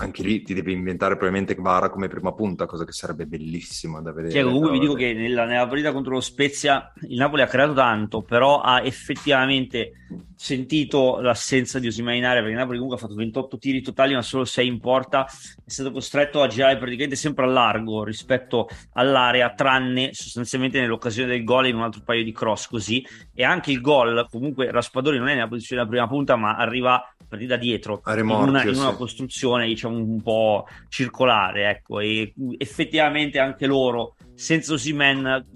anche lì ti devi inventare probabilmente Kvara come prima punta, cosa che sarebbe bellissima da vedere. Cioè, comunque vi dico che nella, nella partita contro lo Spezia il Napoli ha creato tanto, però ha effettivamente sentito l'assenza di Osimene in area, perché Napoli comunque ha fatto 28 tiri totali, ma solo 6 in porta, è stato costretto a girare praticamente sempre a largo rispetto all'area, tranne sostanzialmente nell'occasione del gol in un altro paio di cross così, e anche il gol, comunque Raspadori non è nella posizione della prima punta, ma arriva da dietro in una, in una costruzione diciamo un po' circolare ecco. E effettivamente anche loro senza Osimen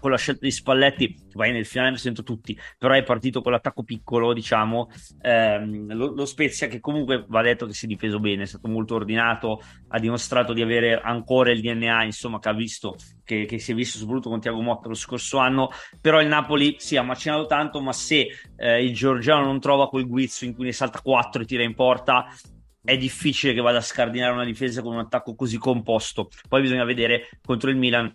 con la scelta di Spalletti vai nel finale sento tutti però è partito con l'attacco piccolo diciamo ehm, lo, lo, Spezia che comunque va detto che si è difeso bene è stato molto ordinato ha dimostrato di avere ancora il DNA insomma che ha visto che, che si è visto soprattutto con Tiago Motta lo scorso anno però il Napoli si sì, ha macinato tanto ma se eh, il Giorgiano non trova quel guizzo in cui ne salta 4 e tira in porta è difficile che vada a scardinare una difesa con un attacco così composto. Poi bisogna vedere contro il Milan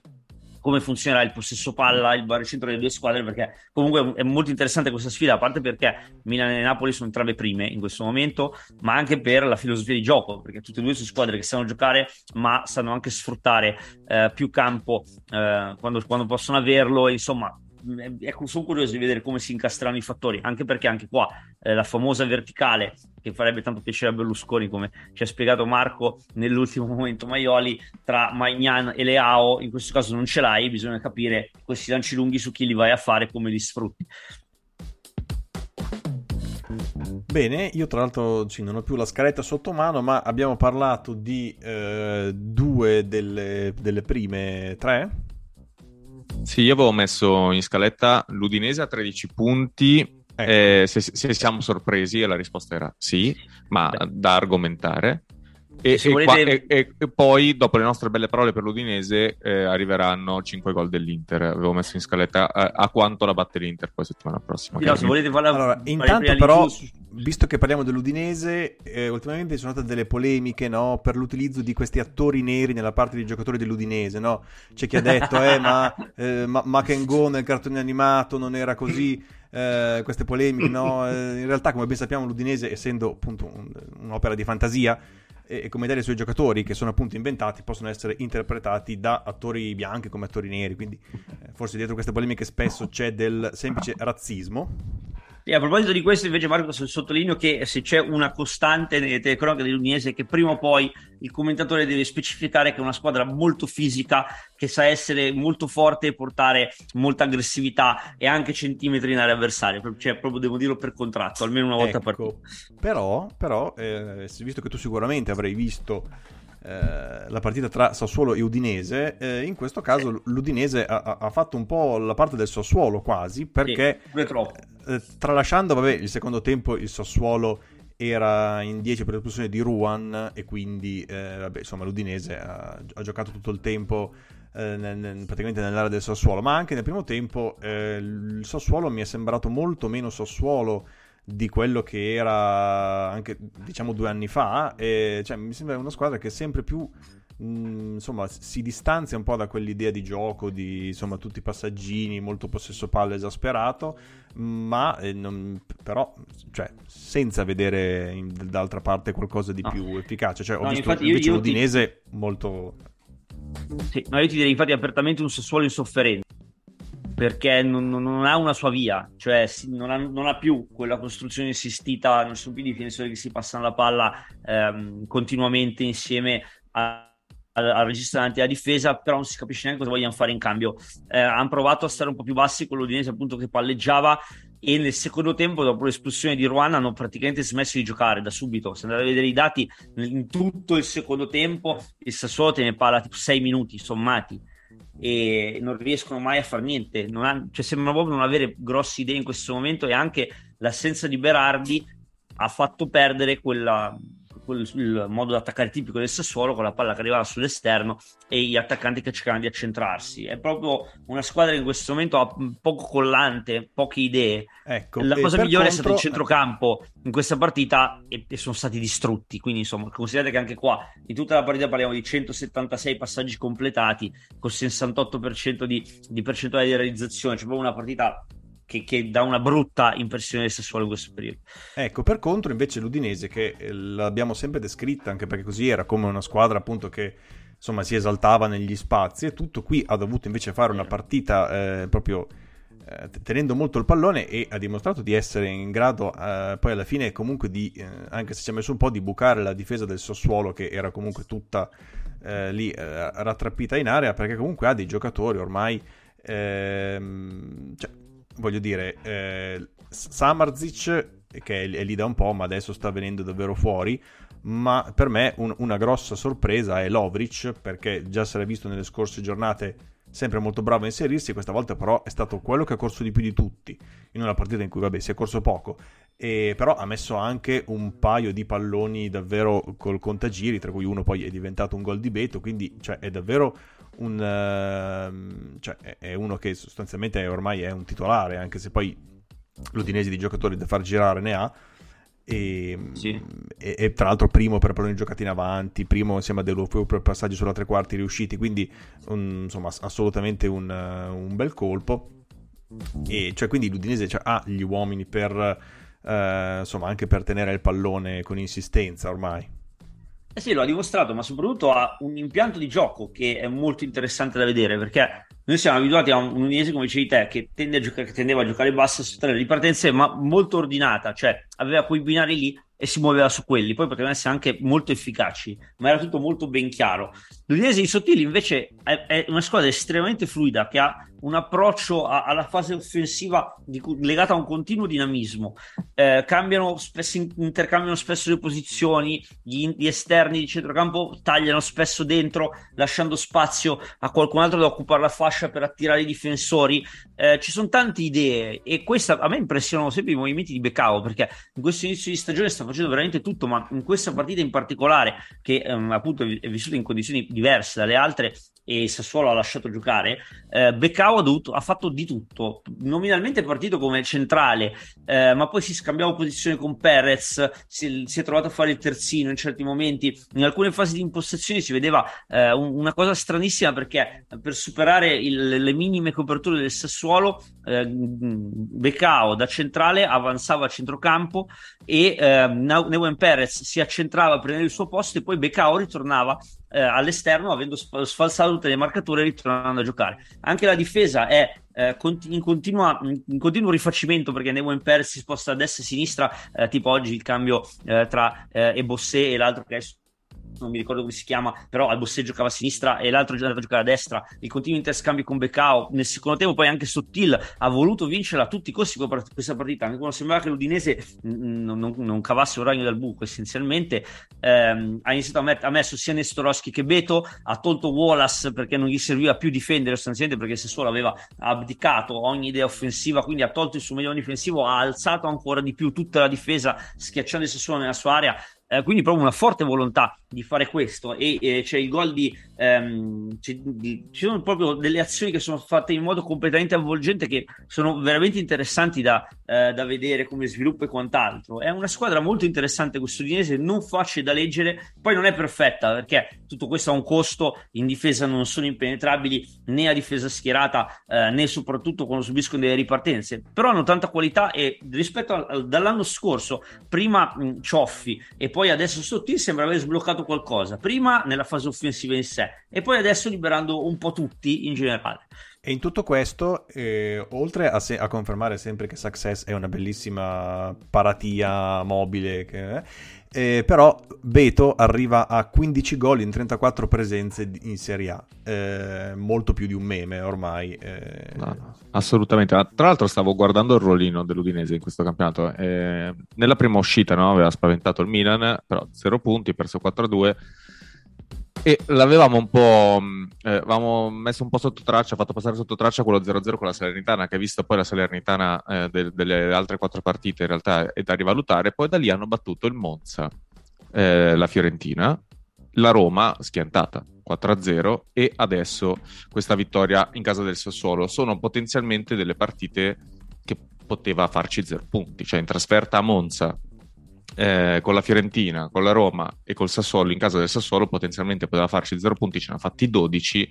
come funzionerà il possesso palla, il baricentro delle due squadre, perché comunque è molto interessante questa sfida, a parte perché Milan e Napoli sono entrambe prime in questo momento, ma anche per la filosofia di gioco, perché tutte e due sono squadre che sanno giocare, ma sanno anche sfruttare eh, più campo eh, quando, quando possono averlo, insomma ecco, sono curioso di vedere come si incastreranno i fattori, anche perché anche qua eh, la famosa verticale che farebbe tanto piacere a Berlusconi, come ci ha spiegato Marco nell'ultimo momento Maioli, tra Magnan e Leao, in questo caso non ce l'hai, bisogna capire questi lanci lunghi su chi li vai a fare, come li sfrutti. Bene, io tra l'altro sì, non ho più la scaletta sotto mano, ma abbiamo parlato di eh, due delle, delle prime tre sì, io avevo messo in scaletta l'Udinese a 13 punti. Ecco. Eh, se, se, siamo sorpresi, e la risposta era sì, ma Beh. da argomentare. E, e, volete... qua, e, e, poi, dopo le nostre belle parole per l'Udinese, eh, arriveranno 5 gol dell'Inter. Avevo messo in scaletta a, a quanto la batte l'Inter poi settimana prossima. No, se volete fare allora, intanto però, visto che parliamo dell'Udinese, eh, ultimamente ci sono state delle polemiche no, per l'utilizzo di questi attori neri nella parte dei giocatori dell'Udinese. No? C'è chi ha detto, eh, ma, eh, ma, ma Go nel cartone animato non era così. Eh, queste polemiche, no? Eh, in realtà, come ben sappiamo, l'Udinese, essendo appunto un, un'opera di fantasia, e, come dare i suoi giocatori che sono appunto inventati possono essere interpretati da attori bianchi come attori neri quindi eh, forse dietro queste polemiche spesso c'è del semplice razzismo e a proposito di questo, invece, Marco, sottolineo che se c'è una costante nelle telecronache dell'Udinese, che prima o poi il commentatore deve specificare che è una squadra molto fisica, che sa essere molto forte e portare molta aggressività e anche centimetri in area avversaria. Cioè, proprio devo dirlo per contratto, almeno una volta ecco, per Però, però eh, visto che tu sicuramente avrai visto eh, la partita tra Sassuolo e Udinese, eh, in questo caso l'Udinese ha, ha, fatto un po' la parte del Sassuolo quasi, perché sì, eh, tralasciando vabbè, il secondo tempo il Sassuolo era in 10 per l'espulsione di Ruan e quindi eh, vabbè, insomma, l'Udinese ha, ha, giocato tutto il tempo eh, nel, nel, praticamente nell'area del Sassuolo, ma anche nel primo tempo il Sassuolo mi è sembrato molto meno Sassuolo di quello che era anche diciamo due anni fa e cioè, mi sembra una squadra che sempre più mh, mm, insomma si distanzia un po' da quell'idea di gioco di insomma tutti i passaggini molto possesso palle esasperato ma eh, non, però cioè, senza vedere in, d'altra parte qualcosa di no. più efficace cioè ho no, visto invece io, io l'Udinese ti... molto sì, no, io ti direi infatti apertamente un sessuolo insofferente perché non, non, ha una sua via, cioè non ha, non ha, più quella costruzione insistita, non sono più difensori che si passano la palla ehm, continuamente insieme a, al regista davanti alla difesa, però non si capisce neanche cosa vogliano fare in cambio. Eh, hanno provato a stare un po' più bassi con l'Udinese appunto che palleggiava, e nel secondo tempo, dopo l'espulsione di Ruan, hanno praticamente smesso di giocare da subito. Se andate a vedere i dati, in tutto il secondo tempo il Sassuolo te ne parla tipo 6 minuti sommati e non riescono mai a fare niente. Ha, cioè, sembra proprio non avere grosse idee in questo momento e anche l'assenza di Berardi ha fatto perdere quella, il modo di attaccare tipico del Sassuolo con la palla che arrivava sull'esterno e gli attaccanti che cercavano di accentrarsi. È proprio una squadra che in questo momento ha poco collante, poche idee. Ecco, la cosa migliore contro... è stato il centrocampo in questa partita e, e, sono stati distrutti. Quindi, insomma, considerate che anche qua in tutta la partita parliamo di 176 passaggi completati con 68% di, di percentuale di realizzazione. C'è proprio una partita che, che, dà una brutta impressione del Sassuolo in questo periodo. Ecco, per contro invece l'Udinese, che eh, l'abbiamo sempre descritta, anche perché così era come una squadra appunto che insomma si esaltava negli spazi e tutto, qui ha dovuto invece fare una partita eh, proprio eh, tenendo molto il pallone e ha dimostrato di essere in grado eh, poi alla fine comunque di, eh, anche se ci ha messo un po', di bucare la difesa del Sassuolo che era comunque tutta eh, lì rattrappita in area perché comunque ha dei giocatori ormai... Ehm, cioè, voglio dire, eh, Samarzic, che è, è, lì da un po', ma adesso sta venendo davvero fuori. Ma per me un, una grossa sorpresa è Lovric, perché già si era visto nelle scorse giornate sempre molto bravo a inserirsi, questa volta però è stato quello che ha corso di più di tutti, in una partita in cui vabbè si è corso poco, e però ha messo anche un paio di palloni davvero col contagiri, tra cui uno poi è diventato un gol di Beto, quindi cioè, è davvero un, uh, cioè, è uno che sostanzialmente ormai è un titolare, anche se poi l'Udinese di giocatori da far girare ne ha. E, sì. e, e, tra l'altro primo per palloni giocati in avanti, primo insieme a De Lufeu per passaggi sulla tre quarti riusciti, quindi un, insomma assolutamente un, un, bel colpo. E cioè quindi l'Udinese cioè, ha gli uomini per uh, insomma anche per tenere il pallone con insistenza ormai. Eh sì, lo ha dimostrato, ma soprattutto ha un impianto di gioco che è molto interessante da vedere perché noi siamo abituati a un, Udinese, come dicevi te, che, tende giocare, che tendeva a giocare basso su tre ripartenze, ma molto ordinata, cioè aveva quei binari lì e si muoveva su quelli. Poi potevano essere anche molto efficaci, ma era tutto molto ben chiaro. L'Udinese di Sottili invece è, è, una squadra estremamente fluida che ha un approccio a, alla fase offensiva di, legato a un continuo dinamismo. Eh, cambiano spesso, intercambiano spesso le posizioni, gli, gli, esterni di centrocampo tagliano spesso dentro, lasciando spazio a qualcun altro da occupare la fascia per attirare i difensori. Eh, ci sono tante idee e questa a me impressionano sempre i movimenti di Becao perché in questo inizio di stagione sta facendo veramente tutto, ma in questa partita in particolare, che ehm, appunto è vissuta in condizioni diverse dalle altre e Sassuolo ha lasciato giocare, eh, Beccao ha, ha, fatto di tutto. Nominalmente è partito come centrale, eh, ma poi si scambiava posizione con Perez, si, si, è trovato a fare il terzino in certi momenti. In alcune fasi di impostazione si vedeva eh, un, una cosa stranissima perché per superare il, le minime coperture del Sassuolo, eh, Beccao da centrale avanzava a centrocampo e eh, Neuen Perez si accentrava a prendere il suo posto e poi Beccao ritornava eh, all'esterno avendo sfalsato tutte le marcature e ritornando a giocare. Anche la difesa è eh, in, continua, in, continuo rifacimento perché Neuen Perez si sposta a destra e a sinistra, eh, tipo oggi il cambio eh, tra eh, Ebossé e l'altro che è non mi ricordo come si chiama, però Albossé giocava a sinistra e l'altro giocava a giocare a destra, i continui interscambi con Becao, nel secondo tempo poi anche Sottil ha voluto vincerla a tutti i costi questa partita, anche quando sembrava che l'Udinese non, non, non cavasse un ragno dal buco essenzialmente, ehm, ha iniziato a met- ha messo sia Nestorowski che Beto, ha tolto Wallace perché non gli serviva più difendere sostanzialmente perché Sassuolo aveva abdicato ogni idea offensiva, quindi ha tolto il suo mediano difensivo, ha alzato ancora di più tutta la difesa schiacciando il Sassuolo nella sua area, eh, quindi proprio una forte volontà di fare questo e eh, c'è il gol di, ehm, di, ci sono proprio delle azioni che sono fatte in modo completamente avvolgente che sono veramente interessanti da, eh, da vedere come sviluppo e quant'altro. È una squadra molto interessante questo udinese non facile da leggere poi non è perfetta perché tutto questo ha un costo in difesa non sono impenetrabili né a difesa schierata eh, né soprattutto quando subiscono delle ripartenze. Però hanno tanta qualità e rispetto a, dall'anno scorso prima mh, Cioffi e poi adesso Sottil sembra aver sbloccato sbloccato qualcosa, prima nella fase offensiva in sé e poi adesso liberando un po' tutti in generale. E in tutto questo, eh, oltre a, se- a, confermare sempre che Success è una bellissima paratia mobile, che, eh, però Beto arriva a 15 gol in 34 presenze in Serie A, eh, molto più di un meme ormai. Eh. No, assolutamente, tra l'altro stavo guardando il ruolino dell'Udinese in questo campionato, eh, nella prima uscita no, aveva spaventato il Milan, però 0 punti, perso 4-2 e l'avevamo un po'. Mm, eh, avevamo messo un po' sotto traccia, fatto passare sotto traccia quello 0-0 con la Salernitana, che ha visto poi la Salernitana eh, de- delle altre quattro partite in realtà è da rivalutare. Poi da lì hanno battuto il Monza, eh, la Fiorentina, la Roma schiantata 4-0 e adesso questa vittoria in casa del Sassuolo. Sono potenzialmente delle partite che poteva farci 0 punti, cioè in trasferta a Monza eh, con la Fiorentina, con la Roma e col Sassuolo, in casa del Sassuolo potenzialmente poteva farci 0 punti, ce ne ha fatti 12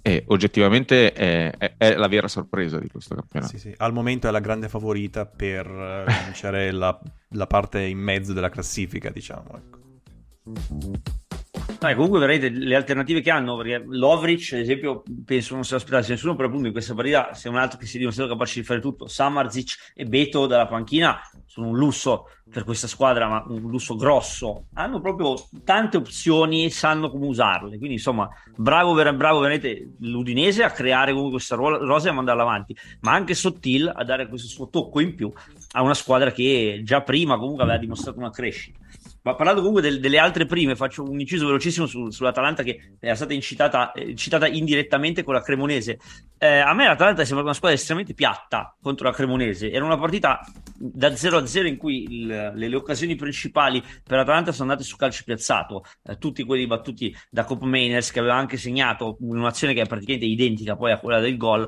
e oggettivamente è, è, è, la vera sorpresa di questo campionato. Sì, sì. Al momento è la grande favorita per eh, vincere la, la, parte in mezzo della classifica, diciamo. Ecco. No, comunque veramente le alternative che hanno, Lovric, ad esempio, penso non si aspettasse nessuno, però appunto in questa partita se un altro che si è dimostrato capace di fare tutto. Samarzic e Beto dalla panchina sono un lusso per questa squadra, ma un lusso grosso. Hanno proprio tante opzioni e sanno come usarle. Quindi, insomma, bravo, bravo veramente l'Udinese a creare comunque questa rosa e a mandarla avanti, ma anche Sottil a dare questo suo tocco in più a una squadra che già prima comunque aveva dimostrato una crescita. Ma parlando comunque del, delle altre prime, faccio un inciso velocissimo su, sull'Atalanta che era stata incitata, eh, citata indirettamente con la Cremonese. Eh, a me l'Atalanta sembra una squadra estremamente piatta contro la Cremonese. Era una partita da 0 a 0 in cui il, le, le, occasioni principali per l'Atalanta sono andate su calcio piazzato. Eh, tutti quelli battuti da Cop Mainers che aveva anche segnato un'azione che è praticamente identica poi a quella del gol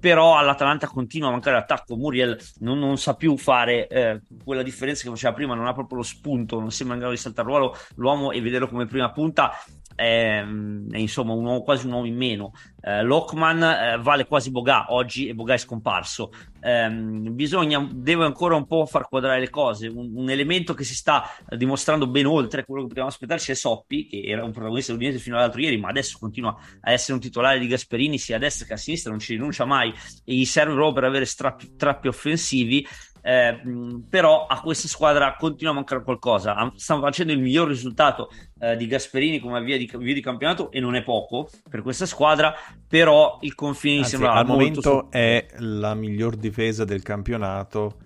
però all'Atalanta continua a mancare l'attacco. Muriel non, non sa più fare eh, quella differenza che faceva prima, non ha proprio lo spunto, non sembra in grado di saltare ruolo l'uomo e vederlo come prima punta. È, è insomma un uomo, quasi un uomo in meno. Eh, Lockman eh, vale quasi Boga oggi e Boga è scomparso. Eh, bisogna, deve ancora un po' far quadrare le cose. Un, un, elemento che si sta dimostrando ben oltre quello che potevamo aspettarci è Soppi, che era un protagonista dell'Udinese fino all'altro ieri, ma adesso continua a essere un titolare di Gasperini sia a destra che a sinistra, non ci rinuncia mai e gli serve proprio per avere strappi, trappi offensivi eh, però a questa squadra continua a mancare qualcosa. Stanno facendo il miglior risultato eh, di Gasperini come via di, via di, campionato e non è poco per questa squadra, però il confine Anzi, sembra al momento su... è la miglior difesa del campionato.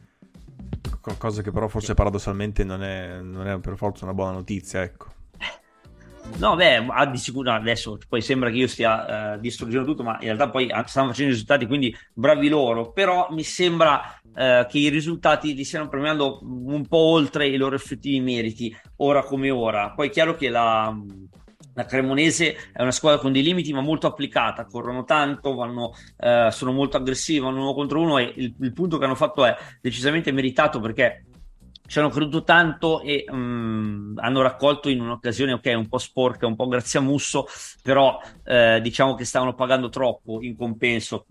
Cosa che però forse paradossalmente non è, non è per forza una buona notizia, ecco. No, beh, ha di sicuro adesso poi sembra che io stia uh, distruggendo tutto, ma in realtà poi stanno facendo i risultati, quindi bravi loro. Però mi sembra uh, che i risultati li stiano premiando un po' oltre i loro effettivi meriti, ora come ora. Poi è chiaro che la, la Cremonese è una squadra con dei limiti, ma molto applicata. Corrono tanto, vanno, uh, sono molto aggressivi, vanno uno contro uno. E il, il punto che hanno fatto è decisamente meritato perché ci hanno creduto tanto e um, hanno raccolto in un'occasione, ok, un po' sporca, un po' grazie a Musso, però eh, diciamo che stavano pagando troppo in compenso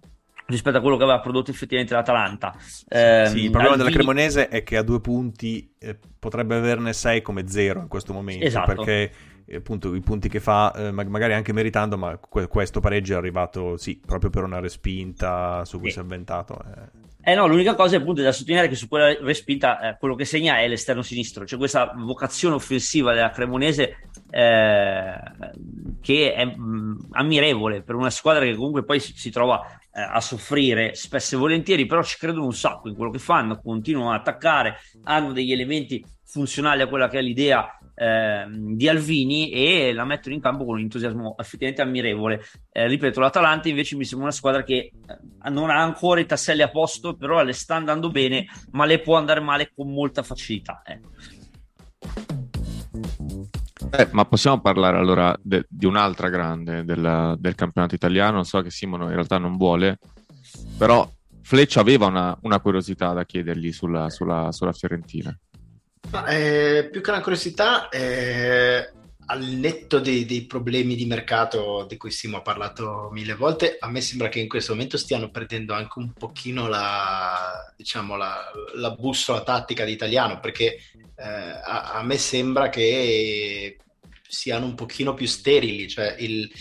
rispetto a quello che aveva prodotto effettivamente l'Atalanta. Eh, sì, il problema della Cremonese è che a due punti eh, potrebbe averne sei come zero in questo momento, esatto. perché eh, appunto i punti che fa, eh, magari anche meritando, ma questo pareggio è arrivato, sì, proprio per una respinta su cui sì. si è avventato. Eh. Eh no, l'unica cosa appunto da sottolineare che su quella respinta eh, quello che segna è l'esterno sinistro, cioè questa vocazione offensiva della Cremonese eh, che è mh, mm, ammirevole per una squadra che comunque poi si, si trova eh, a soffrire spesso e volentieri, però ci credono un sacco in quello che fanno, continuano ad attaccare, hanno degli elementi funzionali a quella che è l'idea eh, di Alvini e la mettono in campo con un entusiasmo effettivamente ammirevole. Eh, ripeto, l'Atalanta invece mi sembra una squadra che eh, non ha ancora i tasselli a posto, però le sta andando bene, ma le può andare male con molta facilità. Ecco. Eh, ma possiamo parlare allora de- di un'altra grande del, del, campionato italiano? So che Simono in realtà non vuole, però Fleccia aveva una, una curiosità da chiedergli sulla, sulla, sulla Fiorentina. Eh, più che una curiosità, eh, al netto dei, dei, problemi di mercato di cui Simo ha parlato mille volte, a me sembra che in questo momento stiano perdendo anche un pochino la, diciamo, la, la bussola tattica di italiano, perché eh, a, a, me sembra che siano un pochino più sterili, cioè il,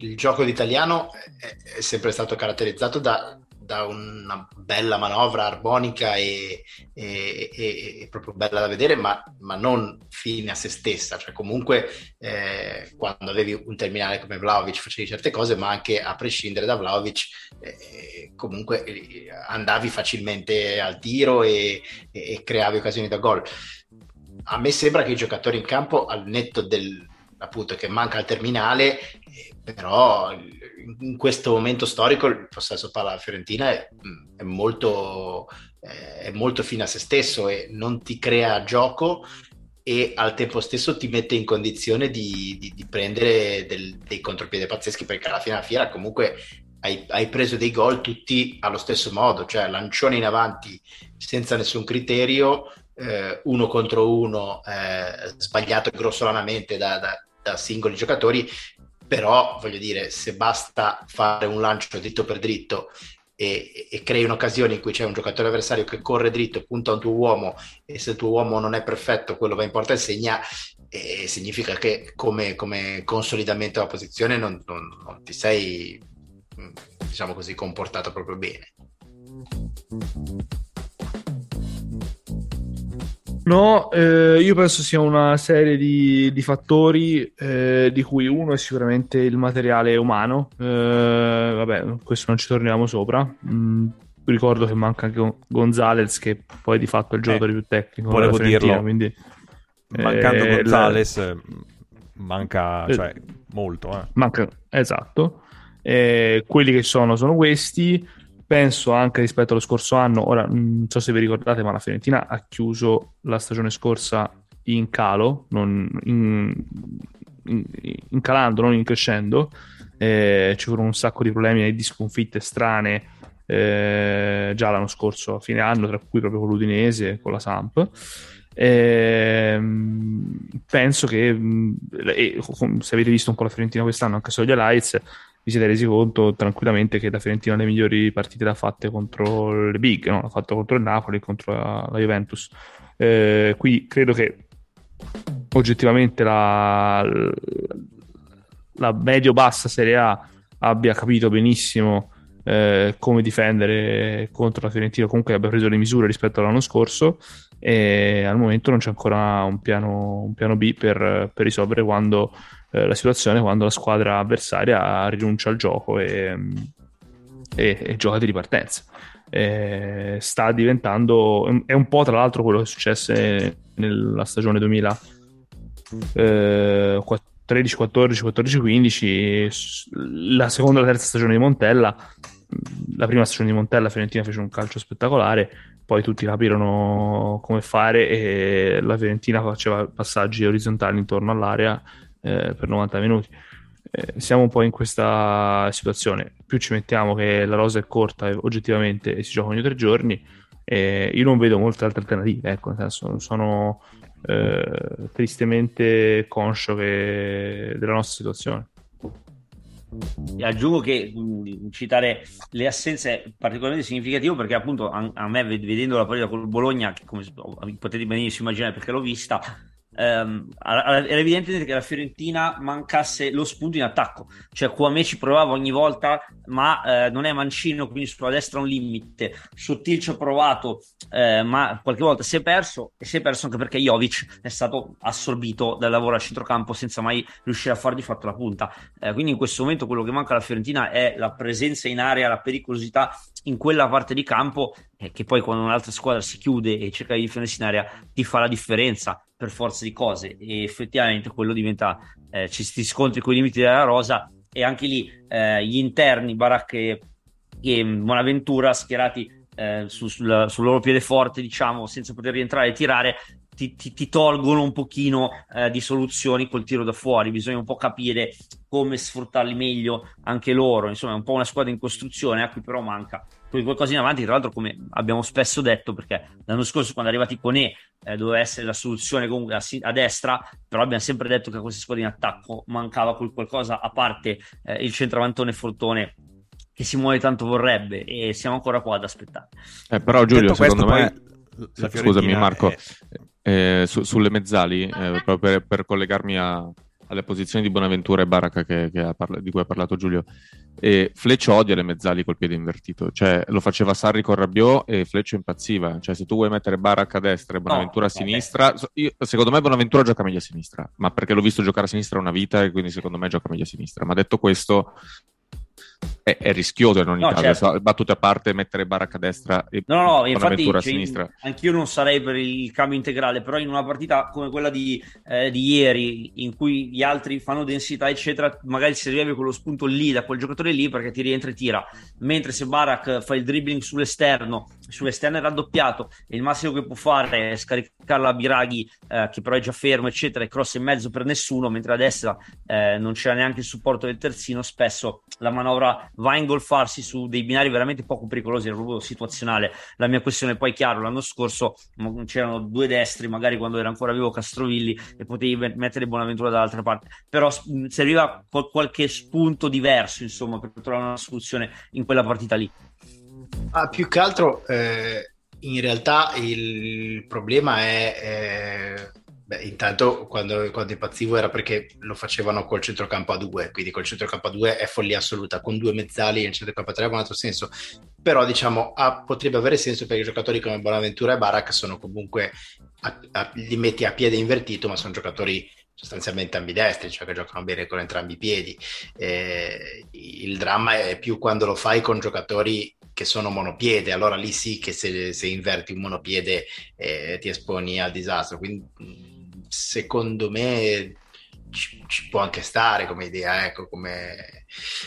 il gioco d'italiano è, è sempre stato caratterizzato da, da una bella manovra armonica e, e, e, e proprio bella da vedere, ma, ma, non fine a se stessa. Cioè, comunque, eh, quando avevi un terminale come Vlaovic facevi certe cose, ma anche a prescindere da Vlaovic, eh, comunque eh, andavi facilmente al tiro e, creavi occasioni da gol. A me sembra che i giocatori in campo, al netto del appunto che manca il terminale, eh, però in questo momento storico il possesso palla alla Fiorentina è, è, molto, eh, è molto fine a se stesso e non ti crea gioco e al tempo stesso ti mette in condizione di, di, di prendere del, dei contropiedi pazzeschi perché alla fine della fiera comunque hai, hai, preso dei gol tutti allo stesso modo, cioè lancione in avanti senza nessun criterio, eh, uno contro uno eh, sbagliato grossolanamente da, da, da singoli giocatori però voglio dire, se basta fare un lancio dritto per dritto e, e, crei un'occasione in cui c'è un giocatore avversario che corre dritto, punta un tuo uomo e se il tuo uomo non è perfetto, quello va in porta e segna, e significa che come, come consolidamento della posizione non, non, non ti sei, diciamo così, comportato proprio bene. No, eh, io penso sia una serie di, di fattori eh, di cui uno è sicuramente il materiale umano. Eh, vabbè, questo non ci torniamo sopra. Mm, ricordo che manca anche Gonzalez, che poi di fatto è il giocatore eh, più tecnico. Volevo dirlo. Quindi, Mancando eh, Gonzalez, la... manca eh, cioè, molto. Manca, esatto. quelli che sono sono questi penso anche rispetto allo scorso anno, ora non so se vi ricordate, ma la Fiorentina ha chiuso la stagione scorsa in calo, non in, in, in calando, non in crescendo. Eh, ci furono un sacco di problemi e di sconfitte strane eh, già l'anno scorso a fine anno, tra cui proprio con l'Udinese, con la Samp. Eh, penso che eh, se avete visto un po' la Fiorentina quest'anno, anche sugli Lights, vi siete resi conto tranquillamente che la Fiorentina ha le migliori partite l'ha fatte contro le big, no? l'ha fatto contro il Napoli contro la, la Juventus. Eh, qui credo che oggettivamente la, la medio-bassa Serie A abbia capito benissimo eh, come difendere contro la Fiorentina, comunque abbia preso le misure rispetto all'anno scorso e al momento non c'è ancora un piano, un piano B per, per risolvere quando eh, la situazione quando la squadra avversaria rinuncia al gioco e, e, e gioca di ripartenza. Eh, sta diventando è un po' tra l'altro quello che è successo nella stagione 2000 eh, 13, 14, 14, 15 la seconda e la terza stagione di Montella la prima stagione di Montella Fiorentina fece un calcio spettacolare poi tutti capirono come fare e la Fiorentina faceva passaggi orizzontali intorno all'area eh, per 90 minuti. Eh, siamo un po' in questa situazione. Più ci mettiamo che la rosa è corta oggettivamente e si gioca ogni tre giorni, eh, io non vedo molte altre alternative. Ecco, nel senso, sono eh, tristemente conscio che... della nostra situazione. E aggiungo che mh, citare le assenze è particolarmente significativo perché appunto a, a me vedendo la partita col Bologna, che come potete benissimo immaginare perché l'ho vista, ehm, era evidente che la Fiorentina mancasse lo spunto in attacco, cioè Quame ci provava ogni volta, ma eh, non è mancino, quindi sulla destra un limite. Sottil ci ha provato, eh, ma qualche volta si è perso e si è perso anche perché Jovic è stato assorbito dal lavoro a centrocampo senza mai riuscire a fare di fatto la punta. Eh, quindi in questo momento quello che manca alla Fiorentina è la presenza in area, la pericolosità in quella parte di campo eh, che poi quando un'altra squadra si chiude e cerca di difendersi in area ti fa la differenza per forza di cose. E effettivamente quello diventa eh, ci si scontri con i limiti della rosa e anche lì eh, gli interni Baracche e Bonaventura schierati eh, su, sul, sul, loro piede forte diciamo senza poter rientrare e tirare ti, ti, ti tolgono un pochino eh, di soluzioni col tiro da fuori. Bisogna un po' capire come sfruttarli meglio anche loro. Insomma è un po' una squadra in costruzione a cui però manca qualcosa in avanti, tra l'altro, come abbiamo spesso detto, perché l'anno scorso, quando è arrivati con E, eh, doveva essere la soluzione comunque a, a, destra, però abbiamo sempre detto che a queste squadre in attacco mancava quel qualcosa a parte eh, il centravantone Fortone che Simone tanto vorrebbe, e siamo ancora qua ad aspettare. Eh, però, Giulio, Detto secondo me. Scusami, Marco, è... eh, su, sulle mezzali, eh, proprio per, per collegarmi a, alle posizioni di Bonaventura e Baracca che, che parla- di cui ha parlato Giulio. E Fleccio odia le mezzali col piede invertito, cioè lo faceva Sarri con Rabiot e Fleccio impazziva. Cioè, se tu vuoi mettere Baracca a destra e Bonaventura no, a sinistra, io, secondo me Bonaventura gioca meglio a sinistra, ma perché l'ho visto giocare a sinistra una vita e quindi secondo me gioca meglio a sinistra. Ma detto questo, è, è, rischioso in ogni no, caso. Certo. Battute a parte, mettere baracca a destra e no, no, infatti, a cioè, sinistra. Anch'io non sarei per il cambio integrale, però in una partita come quella di, eh, di ieri, in cui gli altri fanno densità, eccetera, magari servirebbe quello spunto lì, da quel giocatore lì, perché ti rientra e tira. Mentre se Barak fa il dribbling sull'esterno, sull'esterno è raddoppiato, e il massimo che può fare è scaricarla a Biraghi, eh, che però è già fermo, eccetera, e cross in mezzo per nessuno, mentre a destra eh, non c'era neanche il supporto del terzino, spesso la manovra va a ingolfarsi su dei binari veramente poco pericolosi, era proprio situazionale. La mia questione poi, chiaro, l'anno scorso c'erano due destri, magari quando era ancora vivo Castrovilli e potevi mettere Bonaventura dall'altra parte, però serviva qualche spunto diverso, insomma, per trovare una soluzione in quella partita lì. Ah, più che altro, eh, in realtà il problema è... Eh Beh, intanto quando, quando, impazzivo era perché lo facevano col centrocampo a due, quindi col centrocampo a due è follia assoluta, con due mezzali in centrocampo a tre ha un altro senso, però diciamo ha, potrebbe avere senso perché i giocatori come Bonaventura e Barak sono comunque, a, a, li metti a piede invertito, ma sono giocatori sostanzialmente ambidestri, cioè che giocano bene con entrambi i piedi. Eh, il dramma è più quando lo fai con giocatori che sono monopiede, allora lì sì che se, se inverti un monopiede eh, ti esponi al disastro. Quindi secondo me ci, ci, può anche stare come idea, ecco, come...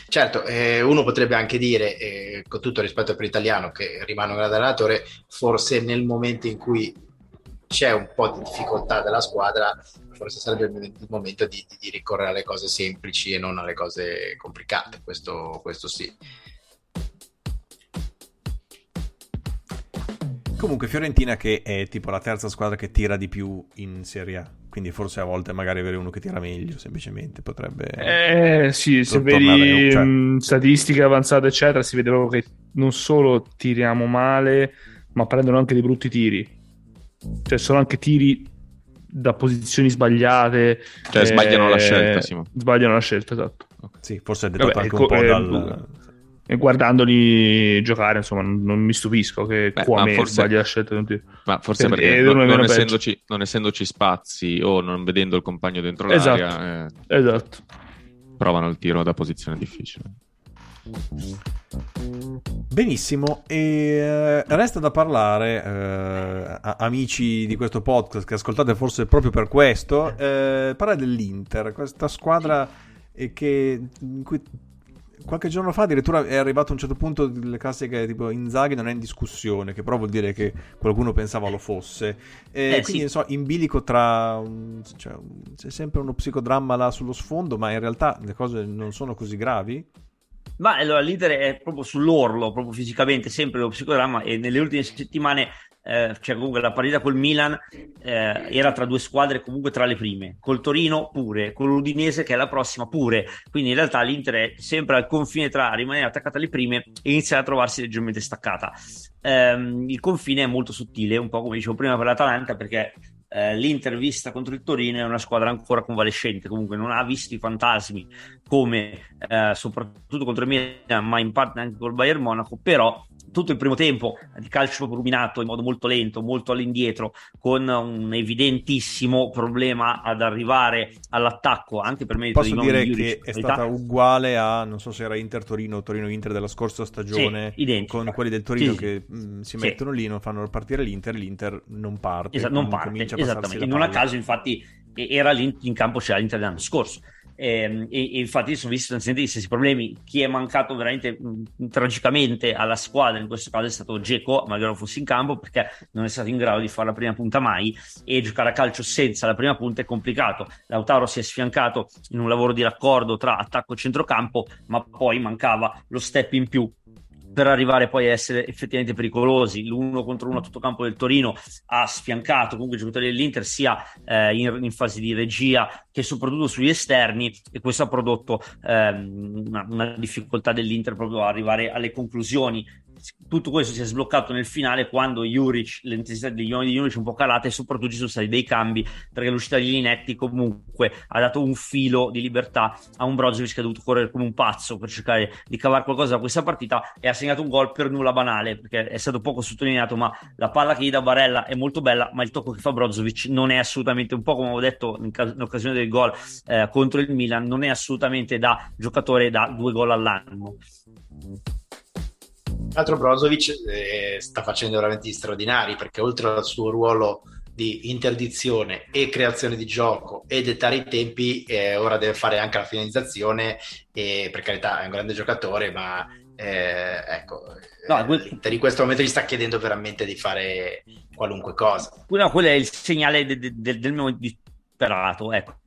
Certo, eh, uno potrebbe anche dire, eh, con tutto rispetto per l'italiano, che rimane un grande allenatore, forse nel momento in cui c'è un po' di difficoltà della squadra, forse sarebbe il momento di, di ricorrere alle cose semplici e non alle cose complicate, questo, questo sì. Comunque Fiorentina che è tipo la terza squadra che tira di più in Serie A, quindi forse a volte magari avere uno che tira meglio semplicemente potrebbe... Eh sì, se vedi cioè... Mm, statistiche avanzate eccetera si vede proprio che non solo tiriamo male ma prendono anche dei brutti tiri, cioè sono anche tiri da posizioni sbagliate. Cioè eh... sbagliano la scelta, Simo. Sbagliano la scelta, esatto. Sì, forse è dettato Vabbè, anche un po' eh, dal e guardandoli giocare, insomma, non, non mi stupisco che Beh, Kwame forse, sbaglia la scelta di un Ma forse per, perché non, non, essendoci, non, essendoci, spazi o non vedendo il compagno dentro esatto. l'area, eh, esatto. provano il tiro da posizione difficile. Benissimo, e eh, resta da parlare, eh, amici di questo podcast che ascoltate forse proprio per questo, eh, parlare dell'Inter, questa squadra che, in cui qualche giorno fa addirittura è arrivato a un certo punto delle classiche tipo Inzaghi non è in discussione, che però vuol dire che qualcuno pensava lo fosse. E eh, quindi, sì. so, in bilico tra... Cioè, c'è sempre uno psicodramma là sullo sfondo, ma in realtà le cose non sono così gravi. Ma allora l'Inter è proprio sull'orlo, proprio fisicamente, sempre lo psicodramma e nelle ultime settimane eh, cioè comunque la partita col Milan eh, era tra due squadre comunque tra le prime, col Torino pure, con l'Udinese che è la prossima pure, quindi in realtà l'Inter è sempre al confine tra rimanere attaccata alle prime e iniziare a trovarsi leggermente staccata. Eh, il confine è molto sottile, un po' come dicevo prima per l'Atalanta, perché eh, l'Inter vista contro il Torino è una squadra ancora convalescente, comunque non ha visto i fantasmi come eh, soprattutto contro il Milan, ma in parte anche col Bayern Monaco, però tutto il primo tempo di calcio ruminato in modo molto lento, molto all'indietro, con un evidentissimo problema ad arrivare all'attacco, anche per merito Posso dire che è stata uguale a, non so se era Inter-Torino o Torino-Inter della scorsa stagione, sì, con quelli del Torino sì, che mh, mm, si mettono lì, non fanno partire l'Inter, l'Inter non parte. Esatto, non parte, esattamente. Non a caso, infatti, era lì in campo c'era l'Inter dell'anno scorso e, e, infatti sono visti gli stessi problemi. Chi è mancato veramente tragicamente alla squadra in questo caso è stato Geco, malgrado fosse in campo, perché non è stato in grado di fare la prima punta mai e giocare a calcio senza la prima punta è complicato. Lautaro si è sfiancato in un lavoro di raccordo tra attacco e centrocampo, ma poi mancava lo step in più per arrivare poi a essere effettivamente pericolosi. L'uno contro uno a tutto campo del Torino ha sfiancato comunque i giocatori dell'Inter sia eh, in, in, fase di regia che soprattutto sugli esterni e questo ha prodotto ehm, una, una, difficoltà dell'Inter proprio a arrivare alle conclusioni tutto questo si è sbloccato nel finale quando Juric, l'intensità di Juric è un po' calata e soprattutto ci sono stati dei cambi perché l'uscita di Linetti comunque ha dato un filo di libertà a un Brozovic che ha dovuto correre come un pazzo per cercare di cavare qualcosa da questa partita e ha segnato un gol per nulla banale perché è stato poco sottolineato ma la palla che gli dà Barella è molto bella ma il tocco che fa Brozovic non è assolutamente un po' come avevo detto in, cas- in occasione del gol eh, contro il Milan non è assolutamente da giocatore da due gol all'anno Altro Brozovic eh, sta facendo veramente straordinari perché oltre al suo ruolo di interdizione e creazione di gioco e dettare i tempi, eh, ora deve fare anche la finalizzazione e per carità è un grande giocatore, ma eh, ecco, no, quel... in questo momento gli sta chiedendo veramente di fare qualunque cosa. No, quello è il segnale de- de- del mio disperato, ecco.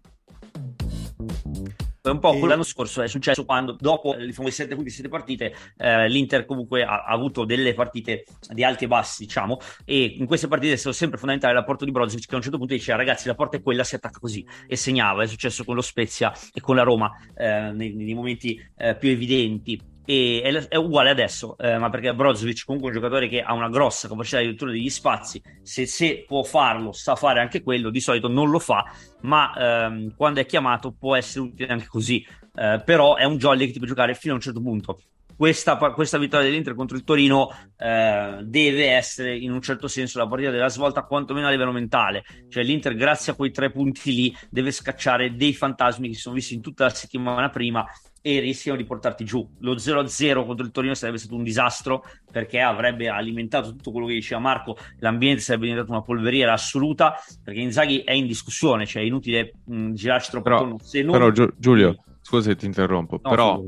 È un po' e... l'anno scorso è successo quando dopo i famosi 7 punti, 7 partite, eh, l'Inter comunque ha, ha, avuto delle partite di alti e bassi, diciamo, e in queste partite è stato sempre fondamentale l'apporto di Brozovic che a un certo punto diceva ragazzi la porta è quella, si attacca così. E segnava, è successo con lo Spezia e con la Roma eh, nei, nei, momenti eh, più evidenti e è, è uguale adesso, eh, ma perché Brozovic comunque è un giocatore che ha una grossa capacità di lettura degli spazi, se, se, può farlo, sa fare anche quello, di solito non lo fa, ma ehm, quando è chiamato può essere utile anche così, eh, però è un jolly che ti può giocare fino a un certo punto. Questa, questa vittoria dell'Inter contro il Torino eh, deve essere in un certo senso la partita della svolta, quantomeno a livello mentale. Cioè, l'Inter, grazie a quei tre punti lì, deve scacciare dei fantasmi che si sono visti in tutta la settimana prima e rischiano di portarti giù. Lo 0-0 contro il Torino sarebbe stato un disastro perché avrebbe alimentato tutto quello che diceva Marco, l'ambiente sarebbe diventato una polveriera assoluta perché Inzaghi è in discussione, cioè è inutile mh, girarci troppo però, attorno. Se non... Però Gi- Giulio, scusa se ti interrompo, no, però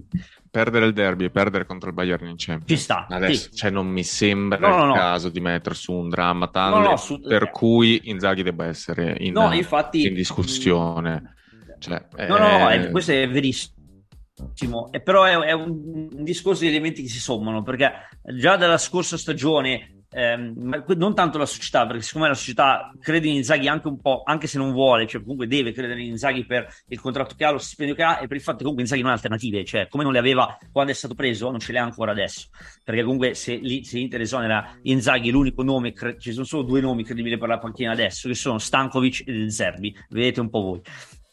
perdere il derby e perdere contro il Bayern in Champions ci sta adesso sì. cioè, non mi sembra no, il no, caso di mettere su un dramma tale su... per cui Inzaghi debba essere in, infatti... in discussione cioè, no no, è... questo è verissimo eh, però è, è un, un, discorso di elementi che si sommano perché già dalla scorsa stagione ehm, non tanto la società perché siccome la società crede in Inzaghi anche un po' anche se non vuole cioè comunque deve credere in Inzaghi per il contratto che ha lo stipendio che ha e per il fatto che comunque Inzaghi non ha alternative cioè come non le aveva quando è stato preso non ce le ha ancora adesso. Perché comunque se, lì, se Inter esonera Inzaghi l'unico nome cre- ci sono solo due nomi credibili per la panchina adesso che sono Stankovic e Zerbi. Vedete un po' voi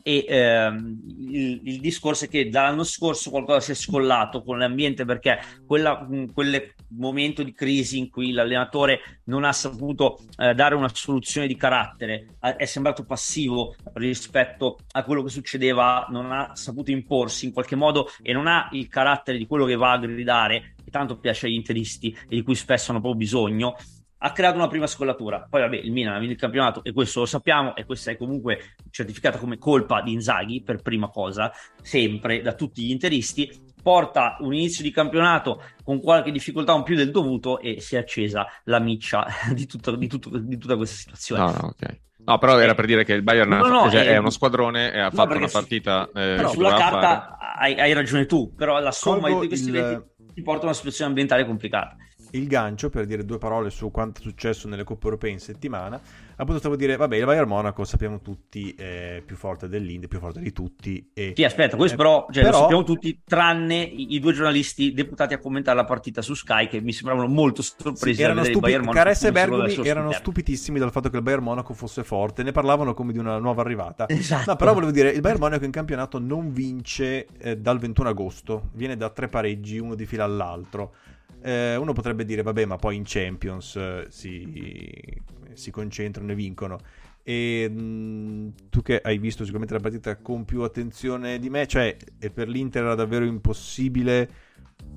e ehm, il, il, discorso è che dall'anno scorso qualcosa si è scollato con l'ambiente perché quel momento di crisi in cui l'allenatore non ha saputo eh, dare una soluzione di carattere è sembrato passivo rispetto a quello che succedeva non ha saputo imporsi in qualche modo e non ha il carattere di quello che va a gridare che tanto piace agli interisti e di cui spesso hanno proprio bisogno ha creato una prima scollatura. Poi, vabbè, il Milan ha vinto il campionato e questo lo sappiamo, e questa è comunque certificata come colpa di Inzaghi per prima cosa, sempre da tutti gli interisti. Porta un inizio di campionato con qualche difficoltà un più del dovuto e si è accesa la miccia di, tutto, di, tutto, di tutta questa situazione. No, no, ok. No, però era per dire che il Bayern no, no, cioè, è, è, uno squadrone e ha no, fatto una partita. Su, eh, sulla carta hai, hai, ragione tu, però la somma Colgo di tutti questi il... eventi ti porta a una situazione ambientale complicata il gancio per dire due parole su quanto è successo nelle coppe europee in settimana. Appunto, stavo a dire, vabbè, il Bayern Monaco sappiamo tutti è più forte dell'India, più forte di tutti. E, sì, aspetta, questo eh, però, cioè, però, lo sappiamo tutti, tranne i, i, due giornalisti deputati a commentare la partita su Sky, che mi sembravano molto sorpresi. Sì, erano stupi- Caressa e Bergomi erano stupidissimi dal fatto che il Bayern Monaco fosse forte, ne parlavano come di una nuova arrivata. Esatto. No, però volevo dire, il Bayern Monaco in campionato non vince eh, dal 21 agosto, viene da tre pareggi, uno di fila all'altro. Eh, uno potrebbe dire, vabbè, ma poi in Champions eh, si, si, concentrano e vincono. E mh, mm, tu che hai visto sicuramente la partita con più attenzione di me, cioè per l'Inter era davvero impossibile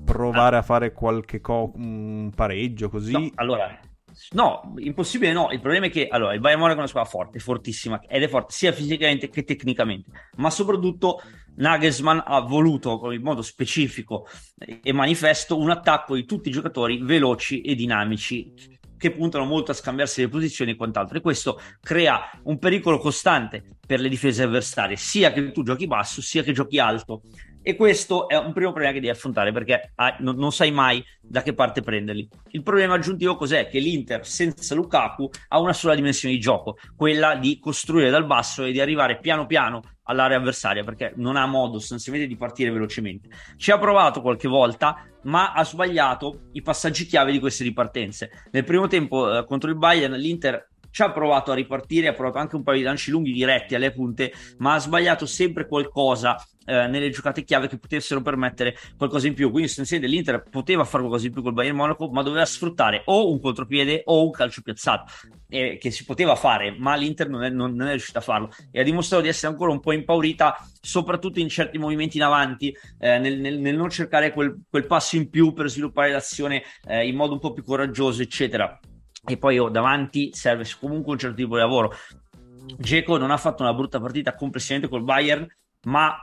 provare ah. a fare qualche co- un pareggio così? No, allora, No, impossibile no. Il problema è che allora, il Bayern Monaco è una squadra forte, fortissima, ed è forte sia fisicamente che tecnicamente, ma soprattutto Nagelsmann ha voluto in modo specifico e manifesto un attacco di tutti i giocatori veloci e dinamici che puntano molto a scambiarsi le posizioni e quant'altro e questo crea un pericolo costante per le difese avversarie sia che tu giochi basso sia che giochi alto e questo è un primo problema che devi affrontare perché ah, non, non, sai mai da che parte prenderli. Il problema aggiuntivo cos'è? Che l'Inter senza Lukaku ha una sola dimensione di gioco, quella di costruire dal basso e di arrivare piano piano all'area avversaria perché non ha modo sostanzialmente di partire velocemente. Ci ha provato qualche volta, ma ha sbagliato i passaggi chiave di queste ripartenze. Nel primo tempo eh, contro il Bayern l'Inter ci ha provato a ripartire, ha provato anche un paio di lanci lunghi diretti alle punte, ma ha sbagliato sempre qualcosa eh, nelle giocate chiave che potessero permettere qualcosa in più. Quindi sostanzialmente l'Inter poteva fare qualcosa in più col Bayern Monaco, ma doveva sfruttare o un contropiede o un calcio piazzato, eh, che si poteva fare, ma l'Inter non è, non, non è riuscita a farlo e ha dimostrato di essere ancora un po' impaurita, soprattutto in certi movimenti in avanti, eh, nel, nel, nel, non cercare quel, quel, passo in più per sviluppare l'azione eh, in modo un po' più coraggioso, eccetera e poi oh, davanti serve comunque un certo tipo di lavoro. Geco non ha fatto una brutta partita complessivamente col Bayern, ma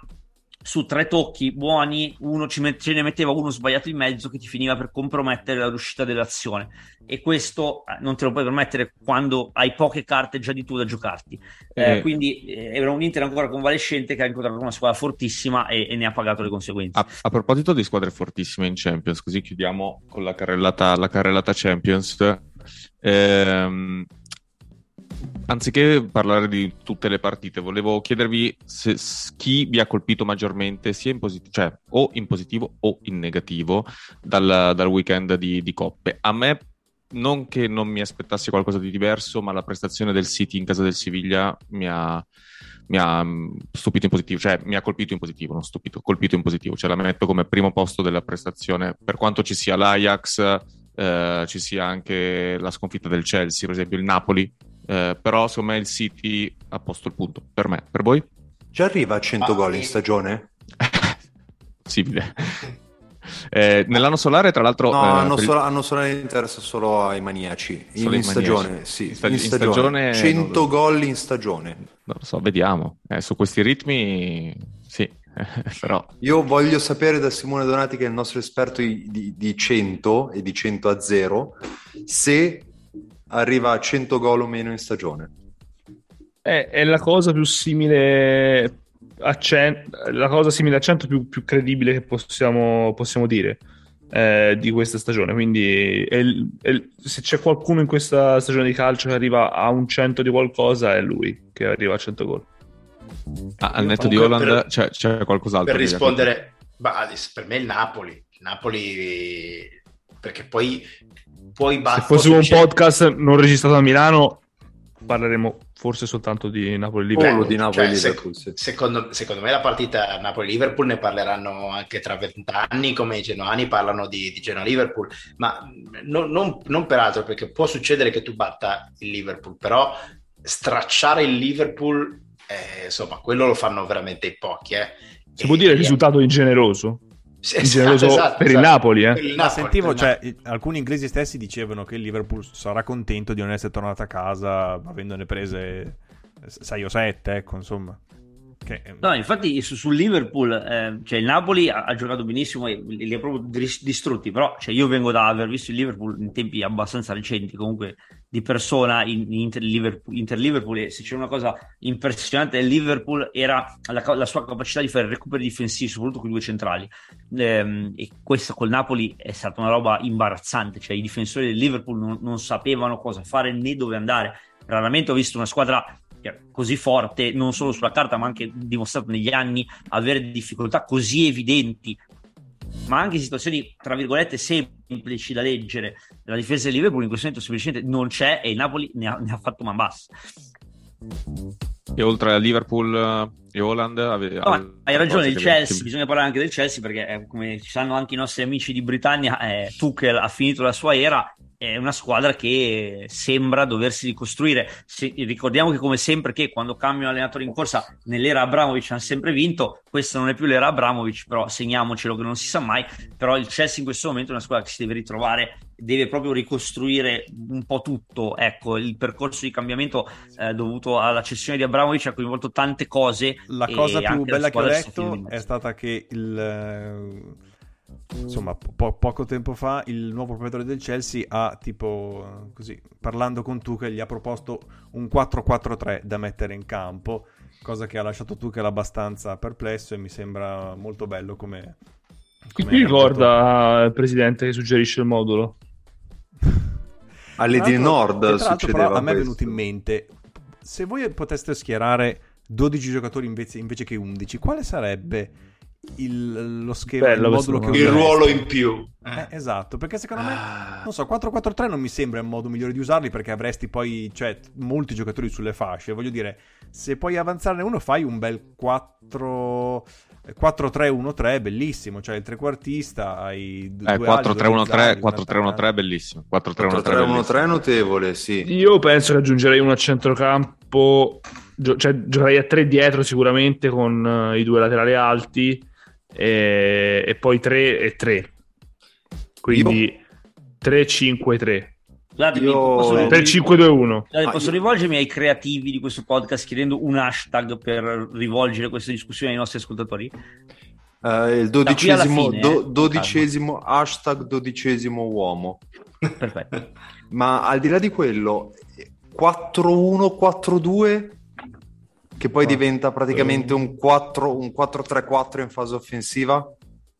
su tre tocchi buoni, uno ci met- ce ne metteva uno sbagliato in mezzo che ti finiva per compromettere la riuscita dell'azione. E questo eh, non te lo puoi permettere quando hai poche carte già di tu da giocarti. Eh, eh. Quindi eh, era un Inter ancora convalescente che ha incontrato una squadra fortissima e, e ne ha pagato le conseguenze. A, a, proposito di squadre fortissime in Champions, così chiudiamo con la carrellata, la carrellata Champions Ehm, anziché parlare di tutte le partite, volevo chiedervi se, chi vi ha colpito maggiormente, sia in positivo, cioè o in positivo o in negativo, dal, dal weekend di, di, coppe. A me, non che non mi aspettassi qualcosa di diverso, ma la prestazione del City in casa del Siviglia mi ha, mi ha mm, stupito in positivo, cioè mi ha colpito in positivo, non stupito, colpito in positivo. Cioè la metto come primo posto della prestazione, per quanto ci sia l'Ajax eh, ci sia anche la sconfitta del Chelsea, per esempio il Napoli, eh, però secondo me il City ha posto il punto, per me, per voi? Già arriva a 100 ah, gol in stagione? Possibile. Eh, nell'anno solare, tra l'altro, no, eh, hanno, solo, il... hanno solare interessa solo ai maniaci. In, in stagione, sì, in, sta- in, stagione, stagione 100 non... gol in stagione. Non lo so, vediamo. Eh, su questi ritmi, sì. Però... Io voglio sapere da Simone Donati, che è il nostro esperto di, di 100 e di 100 a 0, se arriva a 100 gol o meno in stagione. È, è la cosa più simile a 100, la cosa simile a 100 più, più credibile che possiamo, possiamo dire eh, di questa stagione. Quindi è, è, se c'è qualcuno in questa stagione di calcio che arriva a un 100 di qualcosa, è lui che arriva a 100 gol. Ah, al netto di Holland per, c'è, c'è, qualcos'altro. Per rispondere, bah, per me il Napoli. Il Napoli, perché poi puoi battere. Se fosse un podcast non registrato a Milano, parleremo forse soltanto di Napoli-Liverpool. di Napoli-Liverpool cioè, sì. secondo, secondo, me la partita Napoli-Liverpool ne parleranno anche tra vent'anni, come i genoani parlano di, di Genoa-Liverpool, ma non, non, non peraltro perché può succedere che tu batta il Liverpool, però stracciare il Liverpool eh, insomma, quello lo fanno veramente in pochi. Eh. Si e, può dire il risultato ingeneroso? Sì, ingeneroso esatto, per, esatto. Il Napoli, eh. per il Napoli. sentivo, cioè, alcuni inglesi stessi dicevano che il Liverpool sarà contento di non essere tornato a casa avendone prese 6 o 7, ecco, insomma. Che... No, infatti su, sul Liverpool, eh, cioè il Napoli ha, ha, giocato benissimo e li, ha proprio distrutti, però cioè, io vengo da aver visto il Liverpool in tempi abbastanza recenti, comunque di persona in, in Inter, Liverpool, Inter Liverpool e se c'è una cosa impressionante del Liverpool era la, la, sua capacità di fare recuperi difensivi, soprattutto con i due centrali. Ehm, e questa col Napoli è stata una roba imbarazzante, cioè i difensori del Liverpool non, non sapevano cosa fare né dove andare. Raramente ho visto una squadra così forte, non solo sulla carta, ma anche dimostrato negli anni, avere difficoltà così evidenti, ma anche situazioni, tra virgolette, semplici da leggere. La difesa del Liverpool in questo momento semplicemente non c'è e il Napoli ne ha, ne ha fatto man basso. E oltre a Liverpool eh, e Holland ave- no, hai ragione, il Chelsea, che... bisogna parlare anche del Chelsea perché eh, come ci sanno anche i nostri amici di Britannia, eh, Tuchel ha finito la sua era è una squadra che sembra doversi ricostruire. Se, ricordiamo che, come sempre, che quando cambiano allenatore in corsa nell'era Abramovic hanno sempre vinto. Questa non è più l'era Abramovic, però segniamocelo che non si sa mai. Però il Chelsea in questo momento è una squadra che si deve ritrovare, deve proprio ricostruire un po' tutto. Ecco, il percorso di cambiamento eh, dovuto alla cessione di Abramovic ha coinvolto tante cose. La cosa più bella che ho letto è stata che il insomma, po- poco tempo fa il nuovo proprietario del Chelsea ha tipo così, parlando con Tuchel, gli ha proposto un 4-4-3 da mettere in campo, cosa che ha lasciato Tuchel abbastanza perplesso e mi sembra molto bello come... come Chi ricorda il presidente che suggerisce il modulo? Alle di Nord succedeva però, a me è venuto in mente se voi poteste schierare 12 giocatori invece, invece che 11, quale sarebbe il, lo schema, Bello, il modulo che Il ruolo in più. Eh, esatto, perché secondo me, non so, 4-4-3 non mi sembra il modo migliore di usarli perché avresti poi, cioè, molti giocatori sulle fasce. Voglio dire, se puoi avanzarne uno, fai un bel 4... 4-3-1-3 bellissimo, cioè il trequartista hai due eh, 4-3-1-3 4-3-1-3 bellissimo. 4-3-1-3 notevole, sì. Io penso che aggiungerei uno a centrocampo, gio- cioè giocherei a 3 dietro sicuramente con uh, i due laterali alti e, e poi 3 e 3. Quindi 3-5-3. Scusatemi, Io- Per 5-2-1. Scusate, Ah, posso io- rivolgermi ai creativi di questo podcast chiedendo un hashtag per rivolgere questa discussione ai nostri ascoltatori? Eh, il dodicesimo, fine, do- eh, dodicesimo hashtag dodicesimo uomo. Perfetto. Ma al di là di quello, 4-1-4-2, che poi diventa praticamente un 4 un 4-3-4 in fase offensiva.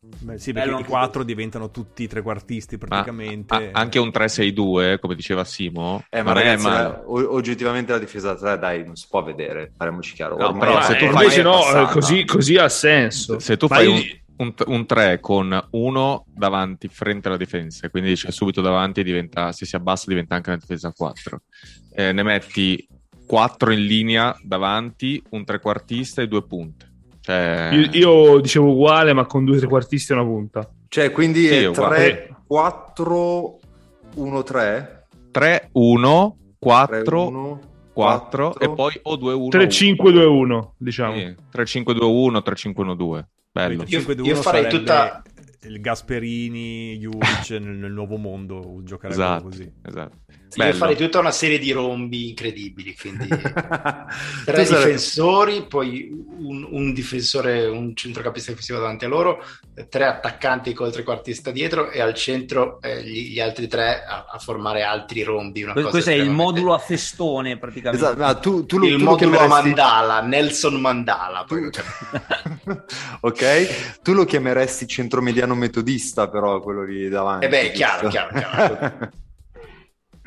Beh, sì, perché Bello i 4 diventano tutti trequartisti Ma praticamente. a- anche un 3-6-2 come diceva Simo Eh, ma è ragazzi, o- oggettivamente la difesa da 3, dai, non si può vedere, parliamoci chiaro. No, Ormai- però se eh, tu è no, passata. eh, così, così ha senso. se tu Ma fai io- un, un, un 3 con uno davanti frente alla difesa quindi c'è subito davanti e diventa, se si abbassa diventa anche una difesa a 4 Eh, ne metti 4 in linea davanti un trequartista e due punte cioè, Io, io dicevo uguale, ma con due trequartisti e una punta. Cioè, quindi Sì, è è uguale. 3, 4, 1, 3, 3 1 3, 4 1, 4 e poi o 2 1 3-5-2-1, diciamo. 3 5 2 1 3 5 1 2 bello Io- 5-2-1 io farei sarebbe tutta- il Gasperini, Juric nel, nel nuovo mondo giocherebbe esatto, così. esatto. Bello. farei tutta una serie di rombi incredibili, quindi tre Tu difensori, poi un, un difensore, un centrocampista difensivo davanti a loro, tre attaccanti col trequartista dietro e al centro eh, gli, gli altri tre a, a formare altri rombi. Una Questo, cosa questo è il estremamente- modulo a festone praticamente. Esatto, ma tu, tu lo, il tu lo modulo a chiameresti... mandala, Nelson Mandala. lo ok, tu lo chiameresti centromediano metodista, però quello lì davanti. Eh beh, chiaro, giusto? chiaro, chiaro.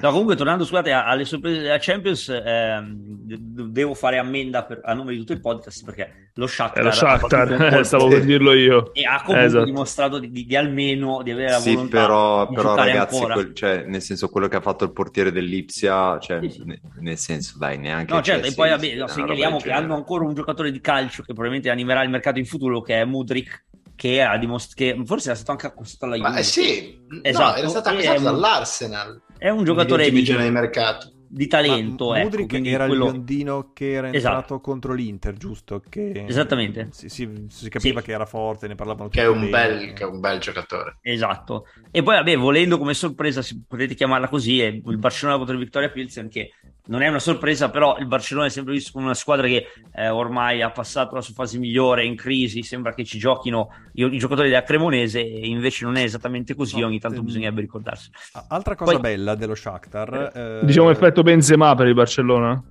No, comunque, tornando scusate, alle sorprese della Champions, ehm, de- devo fare ammenda per- a nome di tutto il podcast perché lo Shakhtar, È lo Shakhtar, colpo stavo per dirlo io. e ha comunque Esatto. dimostrato di, di- di almeno di avere la Sì, volontà però, di però giocare ragazzi, quel- cioè, nel senso quello che ha fatto il portiere dell'Ipsia, cioè, Sì, sì. ne- nel senso, dai, neanche... No, certo, cioè, e poi sì, vabbè, sì, no, segnaliamo che genere. hanno ancora un giocatore di calcio che probabilmente animerà il mercato in futuro, che è Mudrik, che, ha dimos- che forse era stato anche acquistato alla Juve. Ma eh sì, no, Esatto, era stato acquistato dall'Arsenal. È un giocatore di, di mercato. di talento, Ma ecco, era quello- il biondino che era Esatto. entrato contro l'Inter, giusto? Che... Esattamente. Si, si- si capiva Sì. che era forte, ne parlavano Che è, tutti un bel, che è un bel giocatore. Esatto. E poi, vabbè, volendo come sorpresa, se potete chiamarla così, è il Barcellona contro il Victoria Pilsen, che non è una sorpresa, però il Barcellona è sempre visto come una squadra che eh, ormai ha passato la sua fase migliore, è in crisi, sembra che ci giochino i, i giocatori della Cremonese, e invece non è esattamente così, No, ogni tanto ehm, bisognerebbe ricordarsi. Altra cosa Poi- bella dello Shakhtar... eh, Diciamo effetto Benzema per il Barcellona?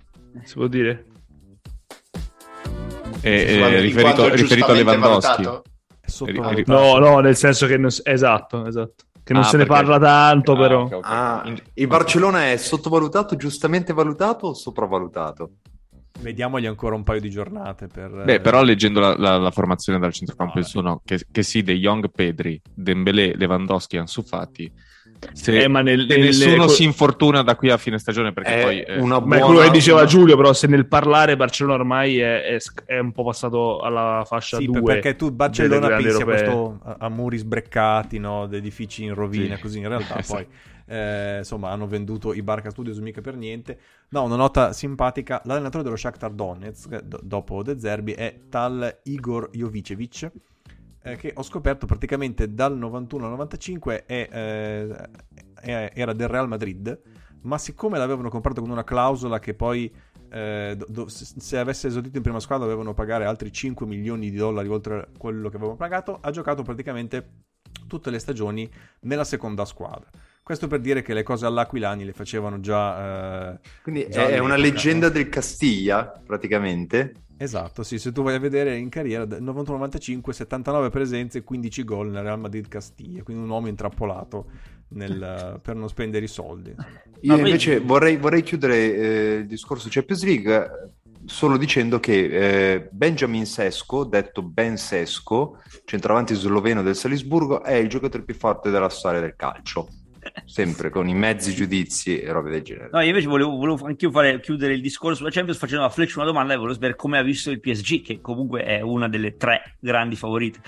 Si può dire? E, eh, in riferito, riferito a Lewandowski No, no, nel senso che non, esatto, esatto. Che non Ah, se ne perché- parla tanto, Ah, però. ok, ok. Ah, In- il Barcellona è sottovalutato, giustamente valutato o sopravvalutato? Vediamogli ancora un paio di giornate per... Beh, però leggendo la, la- la formazione dal centrocampo No, il suono, che, che sì, De Jong, Pedri, Dembélé, Lewandowski, Ansu Fati, se, Eh, ma nel- se nel- nessuno que- si infortuna da qui a fine stagione, perché È poi... eh, una Ma è buona... quello che diceva una- Giulio, però se nel parlare Barcellona ormai è, è è un po' passato alla fascia Sì, 2. perché tu Barcellona pensi a, questo, a, a muri sbreccati, no? Di edifici in rovina, Sì. così in realtà Esatto. poi eh, insomma hanno venduto i Barca Studios mica per niente. No, una nota simpatica, l'allenatore dello Shakhtar Donetsk do- dopo De Zerbi è tal Igor Jovicevic eh, che ho scoperto praticamente dal 91 al 95 è, eh, è- era del Real Madrid, ma siccome l'avevano comprato con una clausola che poi eh, do- do- se se avesse esordito in prima squadra dovevano pagare altri 5 milioni di dollari oltre a quello che avevano pagato, ha giocato praticamente tutte le stagioni nella seconda squadra. Questo per dire che le cose all'Aquilani le facevano già... eh, Quindi già è una leggenda del Castiglia, praticamente. Esatto, sì, se tu vai a vedere in carriera, del 91-95, 79 presenze, 15 gol nel Real Madrid Castiglia, quindi un uomo intrappolato nel- per non spendere i soldi. Io poi- invece vorrei, vorrei chiudere eh, il discorso Champions League solo dicendo che eh, Benjamin Sesko, detto Ben Sesko, centravanti sloveno del Salisburgo, è il giocatore più forte della storia del calcio. Sempre con i mezzi giudizi e robe del genere. No, io invece volevo, volevo anch'io fare, chiudere il discorso sulla Champions facendo a Fletch una domanda e volevo sapere come ha visto il PSG, che comunque è una delle tre grandi favorite.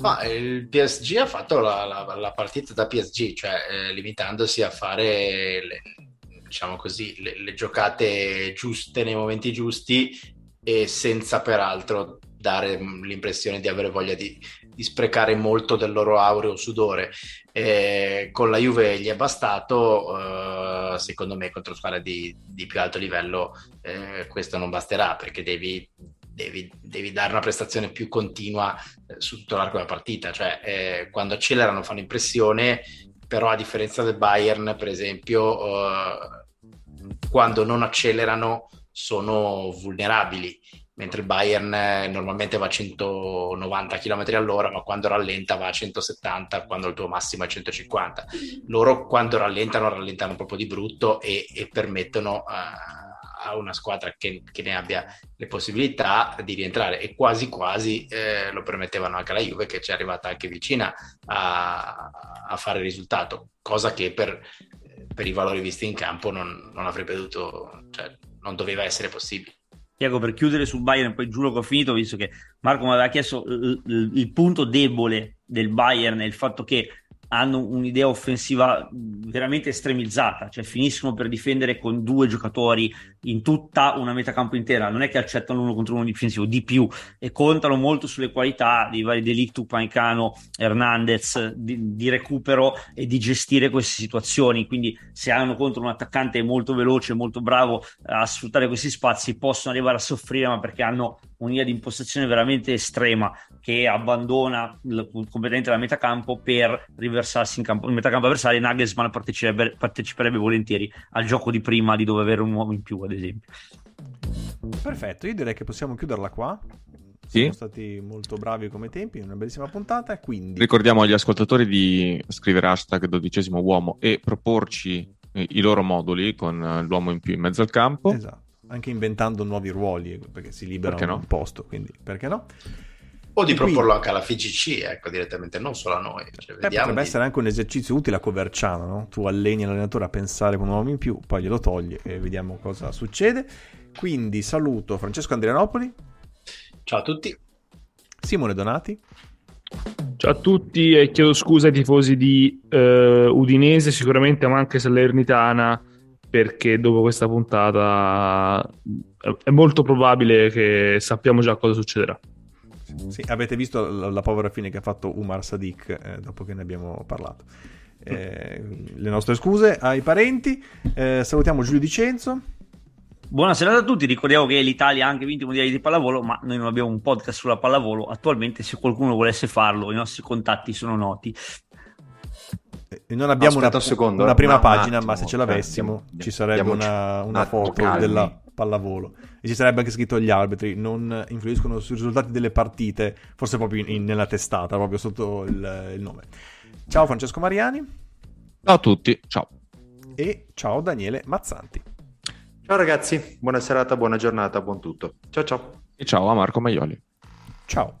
Ma il PSG ha fatto la, la, la partita da PSG, cioè eh, limitandosi a fare le, diciamo così, le, le, giocate giuste nei momenti giusti e senza peraltro dare l'impressione di avere voglia di, di sprecare molto del loro aureo sudore. Eh, con la Juve gli è bastato, eh, secondo me contro squadre di, di più alto livello eh, questo non basterà perché devi devi, devi, dare una prestazione più continua eh, su tutto l'arco della partita, cioè eh, quando accelerano fanno impressione, però a differenza del Bayern, per esempio, quando non accelerano sono vulnerabili, mentre il Bayern eh, normalmente va a 190 km all'ora, ma quando rallenta va a 170, quando il tuo massimo è 150. Loro quando rallentano, rallentano proprio di brutto e, e permettono... Uh, a una squadra che, che, ne abbia le possibilità di rientrare e quasi quasi eh, lo permettevano anche alla Juve che ci è arrivata anche vicina a, a fare il risultato, cosa che per, per, i valori visti in campo non, non avrebbe dovuto, cioè non doveva essere possibile. Tiago, per chiudere sul Bayern, poi giuro che ho finito, visto che Marco mi aveva chiesto il, il punto debole del Bayern è il fatto che hanno un'idea offensiva veramente estremizzata, cioè finiscono per difendere con due giocatori in tutta una metacampo intera, non è che accettano uno contro uno difensivo, di più, e contano molto sulle qualità di vari Delictu, Panicano, Hernandez, di, di, recupero e di gestire queste situazioni, quindi se hanno contro un attaccante molto veloce, molto bravo a sfruttare questi spazi, possono arrivare a soffrire, ma perché hanno un'idea di impostazione veramente estrema che abbandona l- completamente la metacampo per riversarsi in, campo, in metacampo avversario Nagelsmann parteciperebbe, parteciperebbe volentieri al gioco di prima di dove avere un uomo in più ad esempio perfetto io direi che possiamo chiuderla qua sì. siamo stati molto bravi come tempi, una bellissima puntata. Quindi... Ricordiamo agli ascoltatori di scrivere hashtag dodicesimo uomo e proporci i loro moduli con l'uomo in più in mezzo al campo. Esatto anche inventando nuovi ruoli, perché si libera perché un no? posto, quindi perché no? O di proporlo quindi... anche alla FGC, ecco, direttamente, non solo a noi. Cioè, eh, potrebbe di... essere anche un esercizio utile a Coverciano, no? Tu alleni l'allenatore a pensare con un uomo in più, poi glielo togli e vediamo cosa succede. Quindi saluto Francesco Andrianopoli. Ciao a tutti. Simone Donati. Ciao a tutti e chiedo scusa ai tifosi di uh, Udinese, sicuramente, ma anche Salernitana perché dopo questa puntata è molto probabile che sappiamo già cosa succederà. Sì, avete visto la, la povera fine che ha fatto Umar Sadik eh, dopo che ne abbiamo parlato. Eh, le nostre scuse ai parenti. Eh, salutiamo Giulio Dicenzo. Buonasera a tutti, ricordiamo che l'Italia ha anche vinto i mondiali di pallavolo, ma noi non abbiamo un podcast sulla pallavolo attualmente, se qualcuno volesse farlo i nostri contatti sono noti. Eh, non abbiamo una, secondo, una, prima pagina, attimo, ma se ce l'avessimo cioè, ci sarebbe una, una foto calmi. della pallavolo e ci sarebbe anche scritto gli arbitri non influiscono sui risultati delle partite, forse proprio in, in, nella testata, proprio sotto il, il nome. Ciao Francesco Mariani. Ciao a tutti, ciao. E ciao Daniele Mazzanti. Ciao ragazzi, buona serata, buona giornata, buon tutto. Ciao ciao. E ciao a Marco Maioli. Ciao.